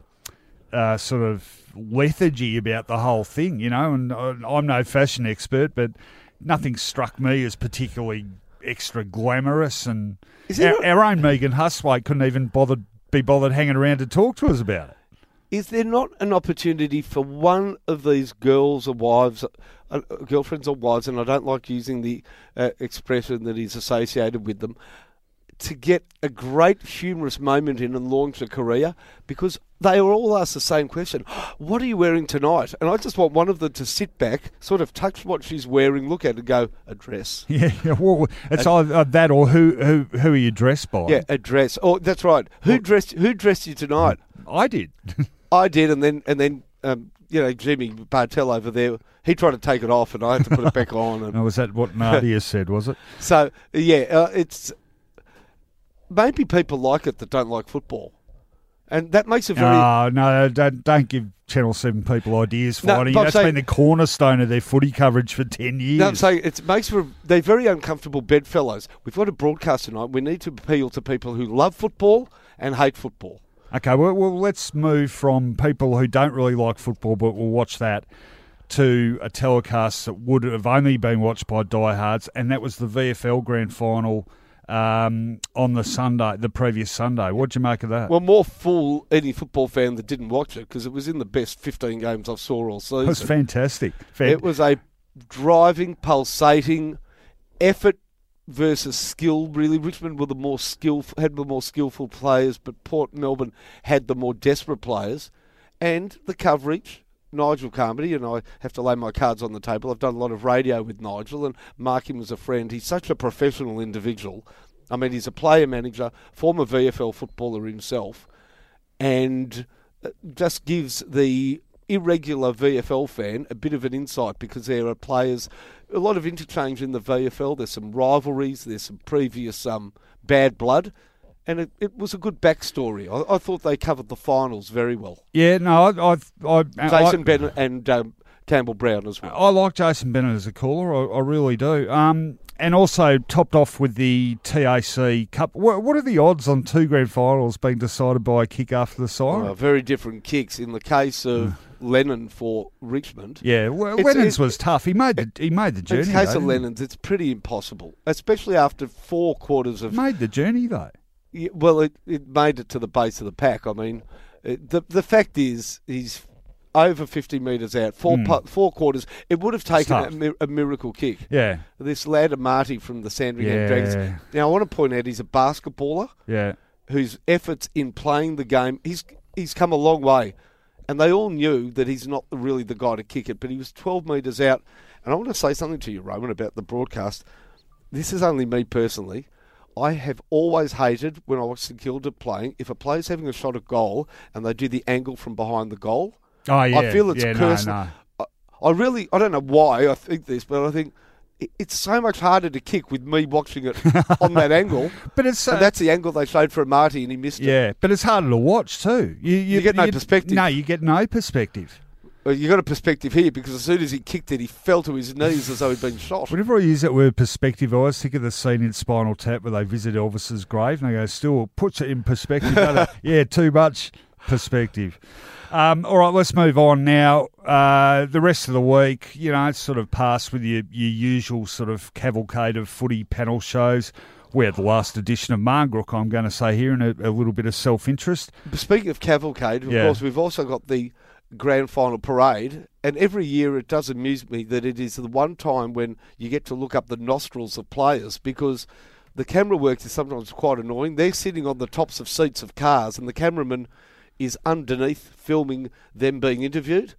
S2: uh, sort of lethargy about the whole thing, you know. And I'm no fashion expert, but nothing struck me as particularly extra glamorous. And our, our own Megan Hustwaite couldn't even bother be bothered hanging around to talk to us about it.
S3: is there not an opportunity for one of these girls or wives, uh, girlfriends or wives, and I don't like using the uh, expression that is associated with them, to get a great humorous moment in and launch a career? Because they are all asked the same question What are you wearing tonight? And I just want one of them to sit back, sort of touch what she's wearing, look at it, and go, A dress.
S2: Yeah, yeah, well, it's either that or who who who are you dressed by?
S3: Yeah, a dress. Oh, that's right. Who dressed? Who dressed you tonight?
S2: I did.
S3: I did, and then and then um, you know Jimmy Bartel over there. He tried to take it off, and I had to put it back on. And
S2: Oh, was that what Nadia said? Was it?
S3: so yeah, uh, it's maybe people like it that don't like football, and that makes it very.
S2: Oh no! Don't don't give Channel 7 people ideas
S3: No,
S2: finding.
S3: but I'm
S2: That's
S3: saying-
S2: been the cornerstone of their footy coverage for 10 years.
S3: No, I'm saying it makes for they're very uncomfortable bedfellows. We've got a broadcast tonight. We need to appeal to people who love football and hate football.
S2: Okay, well, well, let's move from people who don't really like football but will watch that to a telecast that would have only been watched by diehards, and that was the VFL Grand Final um, on the Sunday, the previous Sunday. What'd you make of that?
S3: Well, more fool any football fan that didn't watch it because it was in the best 15 games I saw all season.
S2: it was fantastic. Fan-
S3: It was a driving, pulsating effort versus skill. Really, Richmond were the more skillful, had the more skillful players, but Port Melbourne had the more desperate players, and the coverage. Nigel Carmody, and I have to lay my cards on the table. I've done a lot of radio with Nigel, and mark him as a friend. He's such a professional individual. I mean, he's a player manager, former VFL footballer himself, and uh, just gives the irregular VFL fan a bit of an insight because there are players, a lot of interchange in the VFL. There's some rivalries, there's some previous um, bad blood, and it, it was a good backstory. I, I thought they covered the finals very well.
S2: yeah, no, I, I, I,
S3: Jason
S2: I,
S3: Bennett and um, Campbell Brown as well.
S2: I like Jason Bennett as a caller. I, I really do. Um, and also topped off with the TAC Cup. What, what are the odds on two grand finals being decided by a kick after the siren?
S3: Uh, very different kicks. In the case of Lennon for Richmond,
S2: yeah, well,
S3: it's-
S2: Lennon's was tough. He made the he made the journey.
S3: in the case
S2: though,
S3: of? Lennon's, it's pretty impossible, especially after four quarters of
S2: made the journey though.
S3: Well, it, it made it to the base of the pack. I mean, it, the the fact is he's over 50 metres out, four hmm. pu- four quarters. It would have taken a, mi- a miracle kick.
S2: Yeah,
S3: This lad Amati from the Sandringham
S2: Yeah.
S3: Dragons. Now, I want to point out he's a basketballer
S2: yeah.
S3: whose efforts in playing the game, he's he's come a long way. And they all knew that he's not really the guy to kick it, but he was 12 metres out. And I want to say something to you, Rohan, about the broadcast. This is only me personally. I have always hated when I watch St Kilda playing, if a player's having a shot at goal and they do the angle from behind the goal,
S2: Oh yeah.
S3: I feel it's
S2: yeah, no, no.
S3: I, I really, I don't know why I think this, but I think it's so much harder to kick with me watching it on that angle.
S2: But it's uh,
S3: And that's the angle they showed for Marty and he missed it.
S2: yeah, but it's harder to watch too. You, you,
S3: get no perspective.
S2: No, you get no perspective.
S3: Well, you got a perspective here because as soon as he kicked it, he fell to his knees as though he'd been shot.
S2: Whenever I use that word perspective, I always think of the scene in Spinal Tap where they visit Elvis's grave and they go, still puts it in perspective. yeah, too much perspective. Um, all right, let's move on now. Uh, the rest of the week, you know, it's sort of passed with your, your usual sort of cavalcade of footy panel shows. We had the last edition of Marngrook, I'm going to say here, and a, a little bit of self interest.
S3: Speaking of cavalcade, of
S2: Yeah.
S3: course, we've also got the grand final parade, and every year it does amuse me that it is the one time when you get to look up the nostrils of players because the camera work is sometimes quite annoying. They're sitting on the tops of seats of cars, and the cameraman is underneath filming them being interviewed.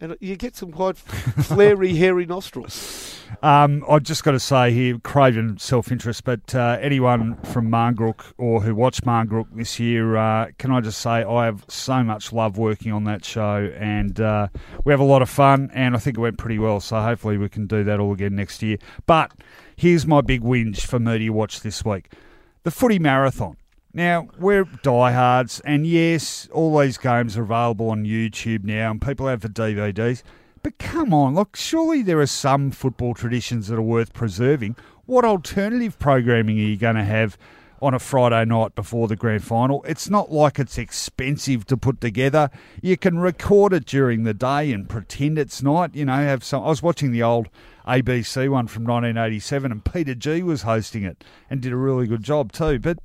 S3: And you get some quite flary, hairy nostrils.
S2: Um, I've just got to say here, craven self-interest, but uh, anyone from Marngrook or who watched Marngrook this year, uh, can I just say I have so much love working on that show, and uh, we have a lot of fun, and I think it went pretty well. So hopefully we can do that all again next year. But here's my big whinge for media watch this week: the footy marathon. Now, we're diehards, and yes, all these games are available on YouTube now, and people have the DVDs. But come on, look, surely there are some football traditions that are worth preserving. What alternative programming are you going to have on a Friday night before the grand final? It's not like it's expensive to put together. You can record it during the day and pretend it's night. You know, have some. I was watching the old ABC one from 1987, and Peter G was hosting it and did a really good job too. But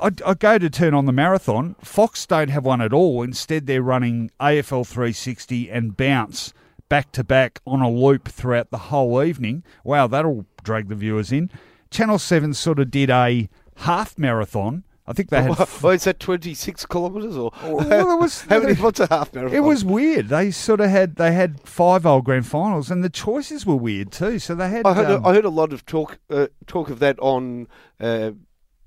S2: I, I go to turn on the marathon. Fox don't have one at all. Instead, they're running AFL 360 and Bounce back to back on a loop throughout the whole evening. Wow, that'll drag the viewers in. Channel 7 sort of did a half marathon. I think they had.
S3: Well, is that 26 kilometres or
S2: Well, it was-
S3: how many? What's a half marathon?
S2: It was weird. They sort of had they had five old grand finals, and the choices were weird too. So they had.
S3: I heard,
S2: um,
S3: I heard a lot of talk uh, talk of that on uh,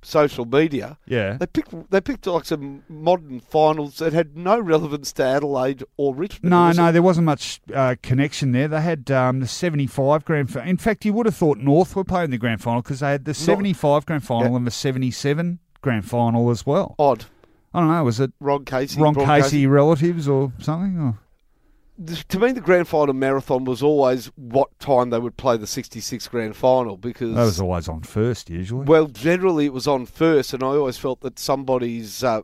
S3: social media.
S2: yeah.
S3: They picked they picked like some modern finals that had no relevance to Adelaide or Richmond.
S2: No, no,
S3: it-
S2: there wasn't much uh, connection there. They had um, the 75 grand final. In fact, you would have thought North were playing the grand final because they had the 75 grand final
S3: Yeah.
S2: and the 77 grand final as well.
S3: odd.
S2: I don't know. Was it
S3: Ron Casey.
S2: Ron
S3: broadcasting.
S2: Casey relatives or something? Or?
S3: To me, the grand final marathon was always what time they would play the 66 grand final because,
S2: That was always on first usually.
S3: well, generally it was on first, and I always felt that somebody's uh,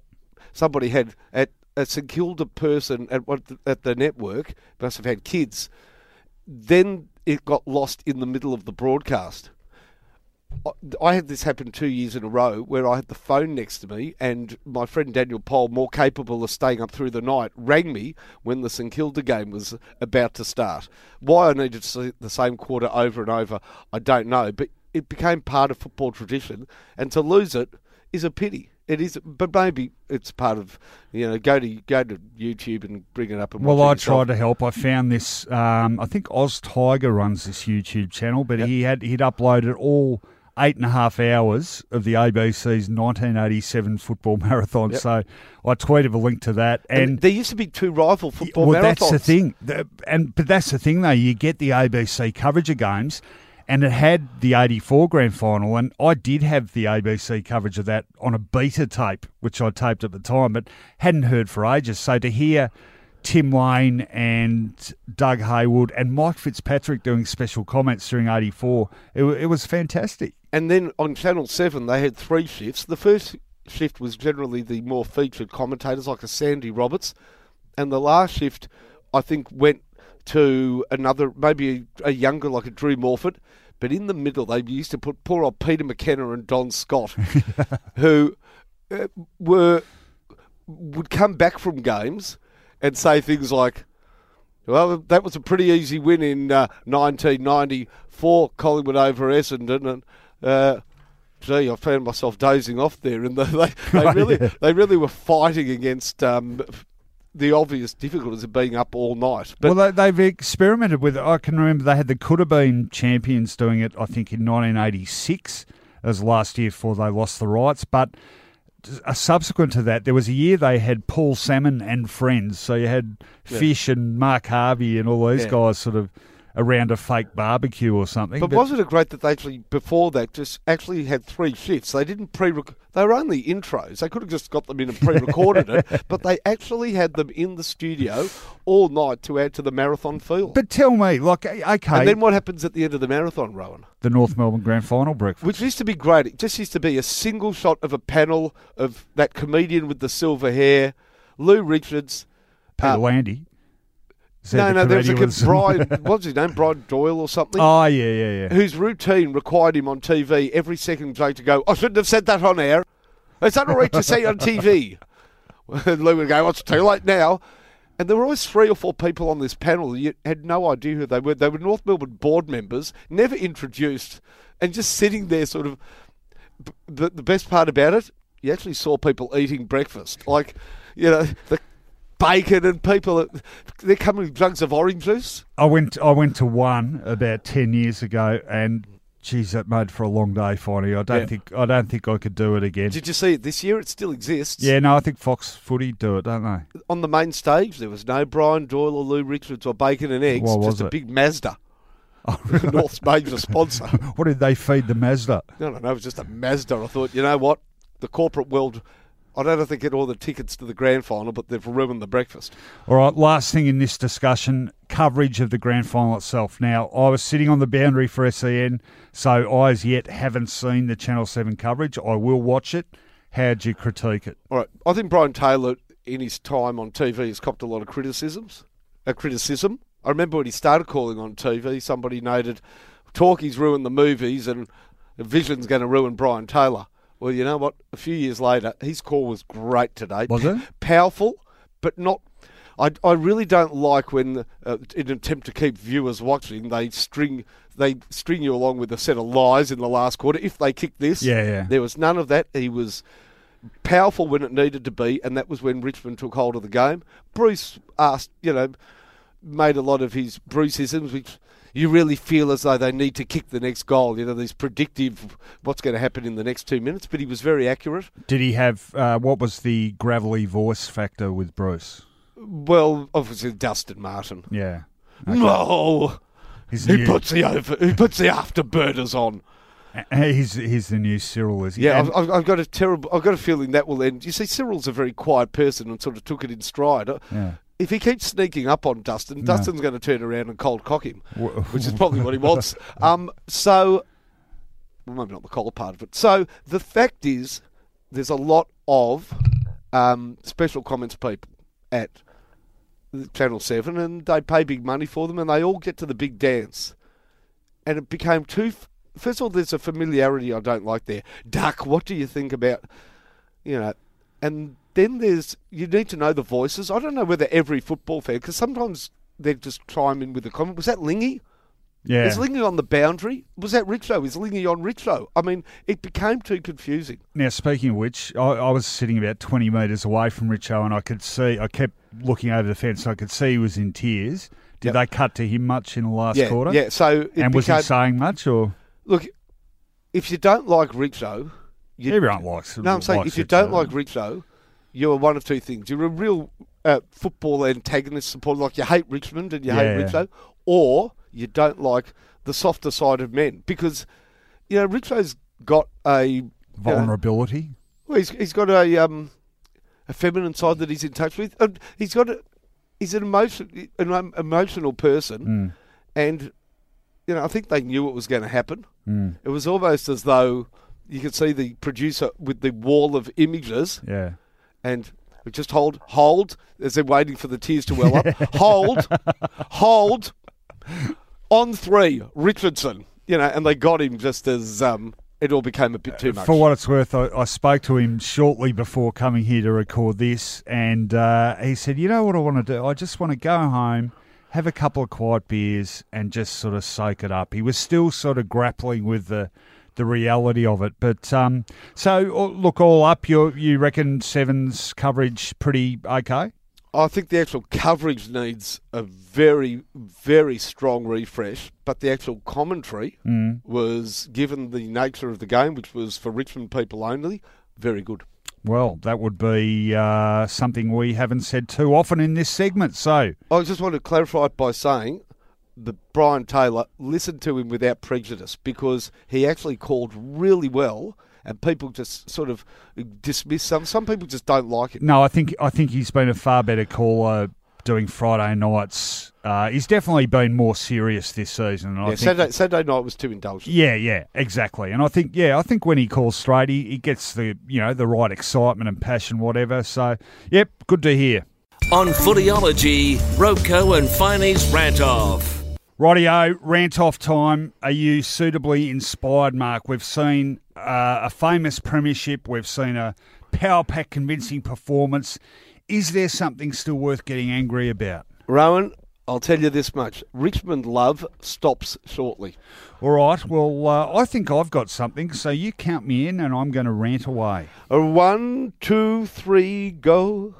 S3: somebody had at a St Kilda person at what at the network must have had kids. Then it got lost in the middle of the broadcast. I- had this happen two years in a row where I had the phone next to me, and my friend Daniel Pole, more capable of staying up through the night, rang me when the St Kilda game was about to start. Why I needed to see the same quarter over and over, I don't know, but it became part of football tradition, and to lose it is a pity. It is, but maybe it's part of you know go to go to YouTube and bring it up and
S2: Well,
S3: watch it
S2: I
S3: yourself.
S2: tried to help. I found this. Um, I think Oz Tiger runs this YouTube channel, but
S3: Yep.
S2: he had he'd uploaded all eight and a half hours of the ABC's 1987 football marathon.
S3: Yep.
S2: So I tweeted a link to that,
S3: And,
S2: and,
S3: there used to be two rival football
S2: well,
S3: marathons.
S2: that's the thing. And but that's the thing though. You get the ABC coverage of games. And it had the 84 grand final, and I did have the ABC coverage of that on a beta tape, which I taped at the time, but hadn't heard for ages. So to hear Tim Lane and Doug Haywood and Mike Fitzpatrick doing special comments during 84, it, it was fantastic.
S3: And then on Channel 7, they had three shifts. The first shift was generally the more featured commentators, like a Sandy Roberts. And the last shift, I think, went to another, maybe a, a younger, like a Drew Morford. But in the middle, they used to put poor old Peter McKenna and Don Scott, who uh, were would come back from games and say things like, well, that was a pretty easy win in uh, 1994, Collingwood over Essendon, and uh, gee, I found myself dozing off there, and they they, they really they really were fighting against um, the obvious difficulties of being up all night. But
S2: well, they, they've experimented with it. I can remember they had the could have been champions doing it, I think, in 1986 as last year before they lost the rights. But uh, subsequent to that, there was a year they had Paul Salmon and friends. So you had
S3: Yeah.
S2: Fish and Mark Harvey and all these
S3: Yeah.
S2: guys sort of around a fake barbecue or something.
S3: But wasn't it great that they actually before that just actually had three shifts? They didn't pre. They were only intros. They could have just got them in and pre-recorded it, but they actually had them in the studio all night to add to the marathon feel.
S2: But tell me, like, okay,
S3: and then what happens at the end of the marathon, Rohan?
S2: the North Melbourne Grand Final breakfast.
S3: Which used to be great. It just used to be a single shot of a panel of that comedian with the silver hair, Lou Richards.
S2: Peter
S3: uh,
S2: Landy.
S3: No, no, there was a kid, Brian. What's his name? Brian Doyle or something.
S2: Oh yeah, yeah, yeah.
S3: whose routine required him on TV every second joke to go, I shouldn't have said that on air. Is that all right to say on TV? And Lou would go, it's too late now. And there were always three or four people on this panel. You had no idea who they were. They were North Melbourne board members, never introduced, and just sitting there sort of. The, the best part about it, you actually saw people eating breakfast. Like, you know, the bacon and people, they're coming with jugs of orange juice.
S2: I went I went to one about ten years ago, and geez, that made for a long day. Finally, I don't
S3: Yeah.
S2: think I don't think I could do it again.
S3: Did you see it this year? It still exists.
S2: Yeah, no, I think Fox Footy do it, don't they?
S3: on the main stage, there was no Brian Doyle or Lou Richards or bacon and eggs,
S2: What was
S3: just a
S2: it?
S3: big Mazda.
S2: Oh,
S3: North's major sponsor.
S2: What did they feed the Mazda?
S3: No, no, no, it was just a Mazda. I thought, you know what? The corporate world, I don't think get all the tickets to the grand final, but they've ruined the breakfast.
S2: All right, last thing in this discussion coverage of the grand final itself. Now, I was sitting on the boundary for SEN, so I as yet haven't seen the Channel 7 coverage. I will watch it. How'd you critique it?
S3: All right, I think Brian Taylor, in his time on TV, has copped a lot of criticisms. A criticism. I remember when he started calling on TV, somebody noted, "Talkie's ruined the movies, and Vision's going to ruin Brian Taylor." Well, you know what? A few years later, his call was great today.
S2: Was it?
S3: Powerful, but not. I, I really don't like when, uh, in an attempt to keep viewers watching, they string they string you along with a set of lies in the last quarter. If they kick this,
S2: Yeah, yeah.
S3: there was none of that. He was powerful when it needed to be, and that was when Richmond took hold of the game. Bruce asked, you know, made a lot of his Bruceisms, which you really feel as though they need to kick the next goal. You know, these predictive what's going to happen in the next two minutes. But he was very accurate.
S2: Did he have, uh, what was the gravelly voice factor with Bruce?
S3: Well, obviously Dustin Martin.
S2: Yeah.
S3: No,
S2: His
S3: he
S2: new-
S3: puts the over, he puts the afterburners on.
S2: He's, he's the new Cyril, is he?
S3: Yeah,
S2: And-
S3: I've, I've, I've got a terrible. I've got a feeling that will end. You see, Cyril's a very quiet person and sort of took it in stride. Uh,
S2: yeah.
S3: If he keeps sneaking up on Dustin,
S2: No.
S3: Dustin's going to turn around and cold cock him, which is probably what he wants. Um, so, well, maybe not the cold part of it. So the fact is, there's a lot of um, special comments people at Channel Seven, and they pay big money for them, and they all get to the big dance, and it became too. F- First of all, there's a familiarity I don't like there. Duck, what do you think about, you know, and then there's you need to know the voices. I don't know whether every football fan, because sometimes they just chime in with a comment. Was that Lingy?
S2: yeah.
S3: Is Lingy on the boundary? Was that Richo? Is Lingy on Richo? I mean, it became too confusing.
S2: Now, speaking of which, I, I was sitting about 20 metres away from Richo and I could see, I kept looking over the fence, I could see he was in tears. Did
S3: Yep.
S2: they cut to him much in the last
S3: yeah,
S2: quarter?
S3: yeah. So
S2: And was he saying much or?
S3: look. If you don't like Richo, you,
S2: Everyone likes
S3: No, I'm saying if you
S2: Richo.
S3: don't like Richo, you're one of two things. You're a real uh, football antagonist supporter, like you hate Richmond and you hate
S2: Yeah.
S3: Richo, or you don't like the softer side of men because you know Richo's got a you know,
S2: Vulnerability.
S3: well, he's, he's got a um, a feminine side that he's in touch with. And he's got a he's an emotion an um, emotional person,
S2: Mm,
S3: and you know I think they knew it was going to happen.
S2: mm,
S3: It was almost as though you could see the producer with the wall of images
S2: yeah.
S3: And just hold, hold, as they're waiting for the tears to well up. hold, hold, on three, Richardson. You know, and they got him just as um, it all became a bit too much.
S2: For what it's worth, I, I spoke to him shortly before coming here to record this, and uh, he said, "You know what I want to do? I just want to go home, have a couple of quiet beers, and just sort of soak it up." He was still sort of grappling with the the reality of it, but um, so oh, look, all up, you you reckon Sevens coverage pretty okay?
S3: I think the actual coverage needs a very, very strong refresh, but the actual commentary
S2: Mm.
S3: was, given the nature of the game, which was for Richmond people only, very good.
S2: Well, that would be uh, something we haven't said too often in this segment. So,
S3: I just want to clarify it by saying that Brian Taylor listened to him without prejudice because he actually called really well, and people just sort of dismiss some. Some people just don't like it.
S2: No, I think I think he's been a far better caller doing Friday nights. Uh, he's definitely been more serious this season. And I
S3: Yeah,
S2: think,
S3: Saturday, Saturday night was too indulgent.
S2: yeah, yeah, exactly. And I think, yeah, I think when he calls straight, he, he gets the you know the right excitement and passion, whatever. So, yep, good to hear.
S1: On Footyology, Roco and Finey's Rant Off.
S2: Rightio, rant off time. Are you suitably inspired, Mark? We've seen uh, a famous premiership. We've seen a power pack convincing performance. Is there something still worth getting angry about?
S3: Rohan, I'll tell you this much: Richmond love stops shortly.
S2: All right. Well, uh, I think I've got something. So you count me in, and I'm going to rant away.
S3: A one, two, three, go.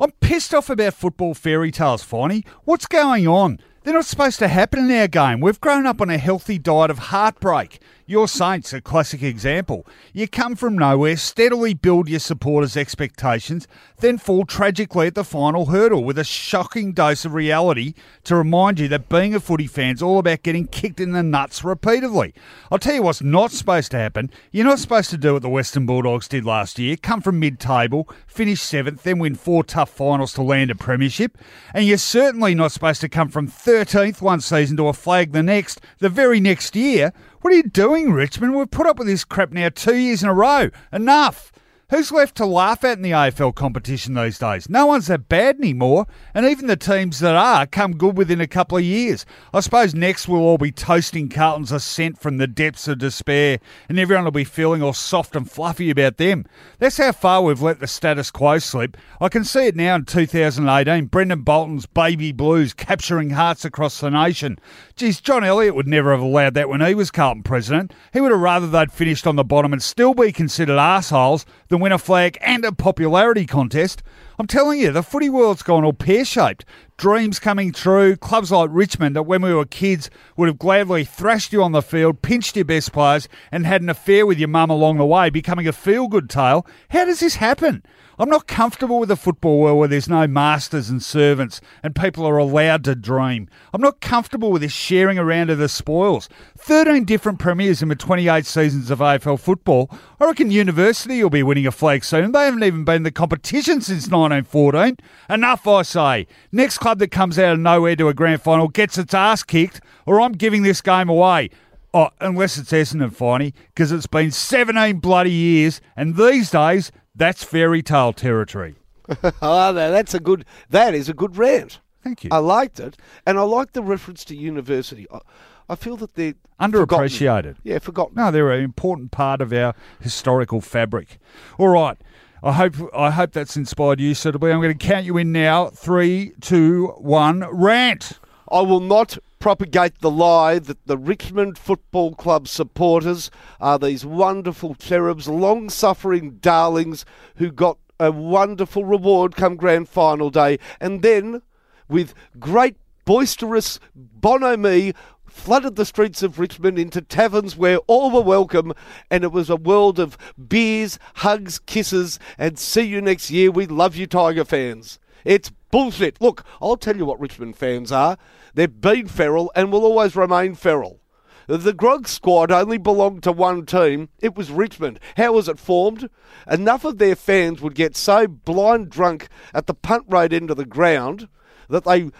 S2: I'm pissed off about football fairy tales, Finey. What's going on? They're not supposed to happen in our game. We've grown up on a healthy diet of heartbreak. Your Saints, a classic example. You come from nowhere, steadily build your supporters' expectations, then fall tragically at the final hurdle with a shocking dose of reality to remind you that being a footy fan's all about getting kicked in the nuts repeatedly. I'll tell you what's not supposed to happen. You're not supposed to do what the Western Bulldogs did last year come from mid table, finish seventh, then win four tough finals to land a premiership. And you're certainly not supposed to come from 13th one season to a flag the next, the very next year. What are you doing, Richmond? We've put up with this crap now two years in a row. Enough. Who's left to laugh at in the AFL competition these days? No one's that bad anymore, and even the teams that are come good within a couple of years. I suppose next we'll all be toasting Carlton's ascent from the depths of despair, and everyone will be feeling all soft and fluffy about them. That's how far we've let the status quo slip. I can see it now in 2018. Brendan Bolton's baby blues capturing hearts across the nation. Geez, John Elliott would never have allowed that when he was Carlton president. He would have rather they'd finished on the bottom and still be considered assholes than win a flag and a popularity contest. I'm telling you, the footy world's gone all pear shaped. Dreams coming true. Clubs like Richmond, that when we were kids would have gladly thrashed you on the field, pinched your best players, and had an affair with your mum along the way, becoming a feel good tale. How does this happen? I'm not comfortable with a football world where there's no masters and servants and people are allowed to dream. I'm not comfortable with this sharing around of the spoils. 13 different premiers in the 28 seasons of AFL football. I reckon University will be winning a flag soon. They haven't even been in the competition since 1914. Enough, I say. Next club that comes out of nowhere to a grand final gets its ass kicked, or I'm giving this game away. Oh, unless it's Essendon, Finey, because it's been 17 bloody years, and these days that's fairy tale territory.
S3: Ah, oh, no, that's a good. That is a good rant.
S2: Thank you.
S3: I liked it, and I like the reference to university. I, I feel that they're
S2: Underappreciated.
S3: forgotten. Yeah, forgotten.
S2: No, they're an important part of our historical fabric. All right. I hope I hope that's inspired you suitably. I'm going to count you in now. Three, two, one, rant.
S3: I will not propagate the lie that the Richmond Football Club supporters are these wonderful cherubs, long suffering darlings who got a wonderful reward come grand final day and then, with great boisterous bonhomie, flooded the streets of Richmond into taverns where all were welcome, and it was a world of beers, hugs, kisses, and see you next year. We love you, Tiger fans. It's bullshit. Look, I'll tell you what Richmond fans are. They've been feral and will always remain feral. The Grog squad only belonged to one team. It was Richmond. How was it formed? Enough of their fans would get so blind drunk at the punt road end of the ground that they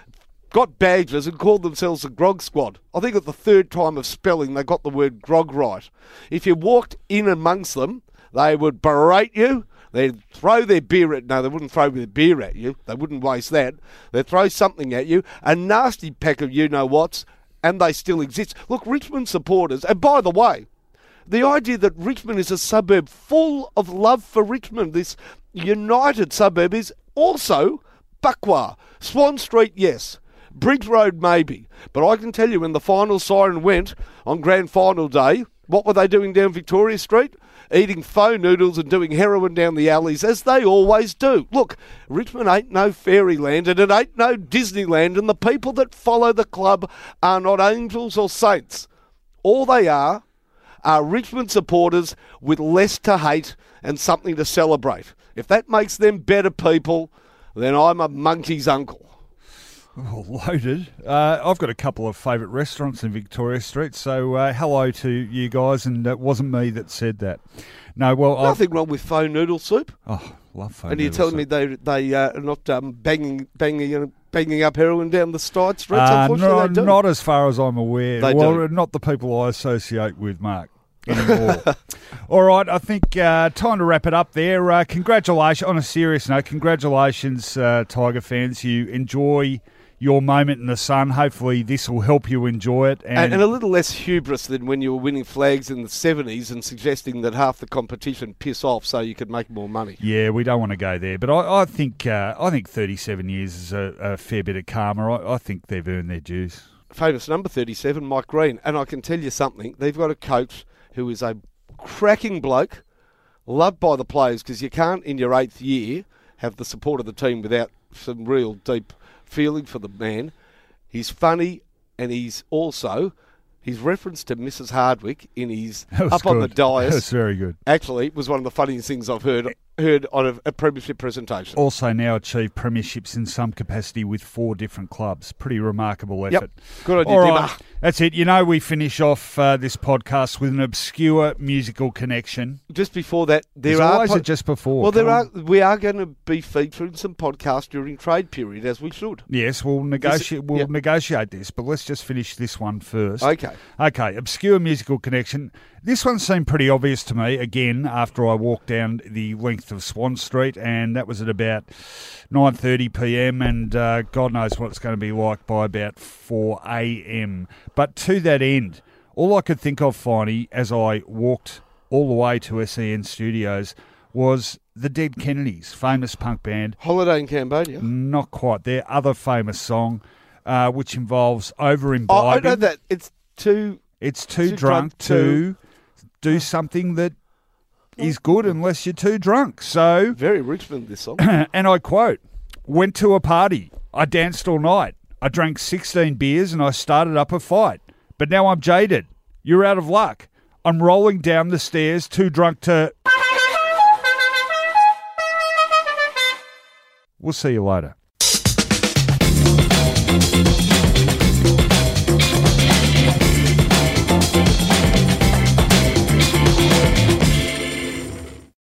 S3: got badges and called themselves the Grog Squad. I think at the third time of spelling they got the word grog right. If you walked in amongst them, they would berate you. They'd throw their beer at no, they wouldn't throw their beer at you. They wouldn't waste that. They'd throw something at you. A nasty pack of you know whats, and they still exist. Look, Richmond supporters, and by the way, the idea that Richmond is a suburb full of love for Richmond, this united suburb, is also Buckwa. Swan Street, yes. Bridge Road, maybe. But I can tell you when the final siren went on grand final day, what were they doing down Victoria Street? Eating pho noodles and doing heroin down the alleys, as they always do. Look, Richmond ain't no fairyland and it ain't no Disneyland, and the people that follow the club are not angels or saints. All they are are Richmond supporters with less to hate and something to celebrate. If that makes them better people, then I'm a monkey's uncle.
S2: Oh, loaded. Uh, I've got a couple of favourite restaurants in Victoria Street, so uh, hello to you guys, and it wasn't me that said that. No, well, I've,
S3: Nothing wrong with pho noodle soup.
S2: oh, love phone.
S3: and you're telling me they they uh, are not um, banging banging banging up heroin down the side streets.
S2: Uh,
S3: Unfortunately,
S2: no,
S3: do.
S2: not as far as I'm aware.
S3: They
S2: well,
S3: don't.
S2: not the people I associate with, Mark. Anymore. All right, I think uh, time to wrap it up there. Uh, congratulations. On a serious note, congratulations, uh, Tiger fans. You enjoy your moment in the sun. Hopefully, this will help you enjoy it. And,
S3: and, and a little less hubris than when you were winning flags in the 70s and suggesting that half the competition piss off so you could make more money.
S2: yeah, we don't want to go there. But I, I think uh, I think 37 years is a, a fair bit of karma. I, I think they've earned their dues.
S3: Famous number 37, Mike Green. And I can tell you something, they've got a coach who is a cracking bloke, loved by the players because you can't, in your eighth year, have the support of the team without some real deep feeling for the man. He's funny and he's also. His reference to Mrs. Hardwick in his up on the dais
S2: That's very good.
S3: actually it was one of the funniest things I've heard heard on a, a premiership presentation.
S2: Also now achieved premierships in some capacity with four different clubs. Pretty remarkable effort.
S3: Good on you,
S2: All right,
S3: Dimma.
S2: that's it. You know, we finish off uh, this podcast with an obscure musical connection.
S3: Just before that, there
S2: There's
S3: are
S2: always
S3: po-
S2: a just before.
S3: well, there
S2: Come
S3: are
S2: on.
S3: we are going to be featuring some podcasts during trade period as we should.
S2: Yes, we'll negotiate. We'll
S3: yeah.
S2: negotiate this, but let's just finish this one first.
S3: Okay.
S2: Okay, obscure musical connection. This one seemed pretty obvious to me. Again, after I walked down the length of Swan Street, and that was at about nine thirty p.m. And uh, God knows what it's going to be like by about four a.m. But to that end, all I could think of, Finey, as I walked all the way to SEN Studios, was the Dead Kennedys, famous punk band.
S3: Holiday in Cambodia.
S2: Not quite their other famous song, uh, which involves over
S3: Oh, I know that it's too.
S2: It's too,
S3: Too
S2: drunk,
S3: drunk
S2: to do something that is good unless you're too drunk. So
S3: very Richmond this song.
S2: and I quote: "Went to a party. I danced all night. I drank 16 beers and I started up a fight. But now I'm jaded. You're out of luck. I'm rolling down the stairs, too drunk to." We'll see you later.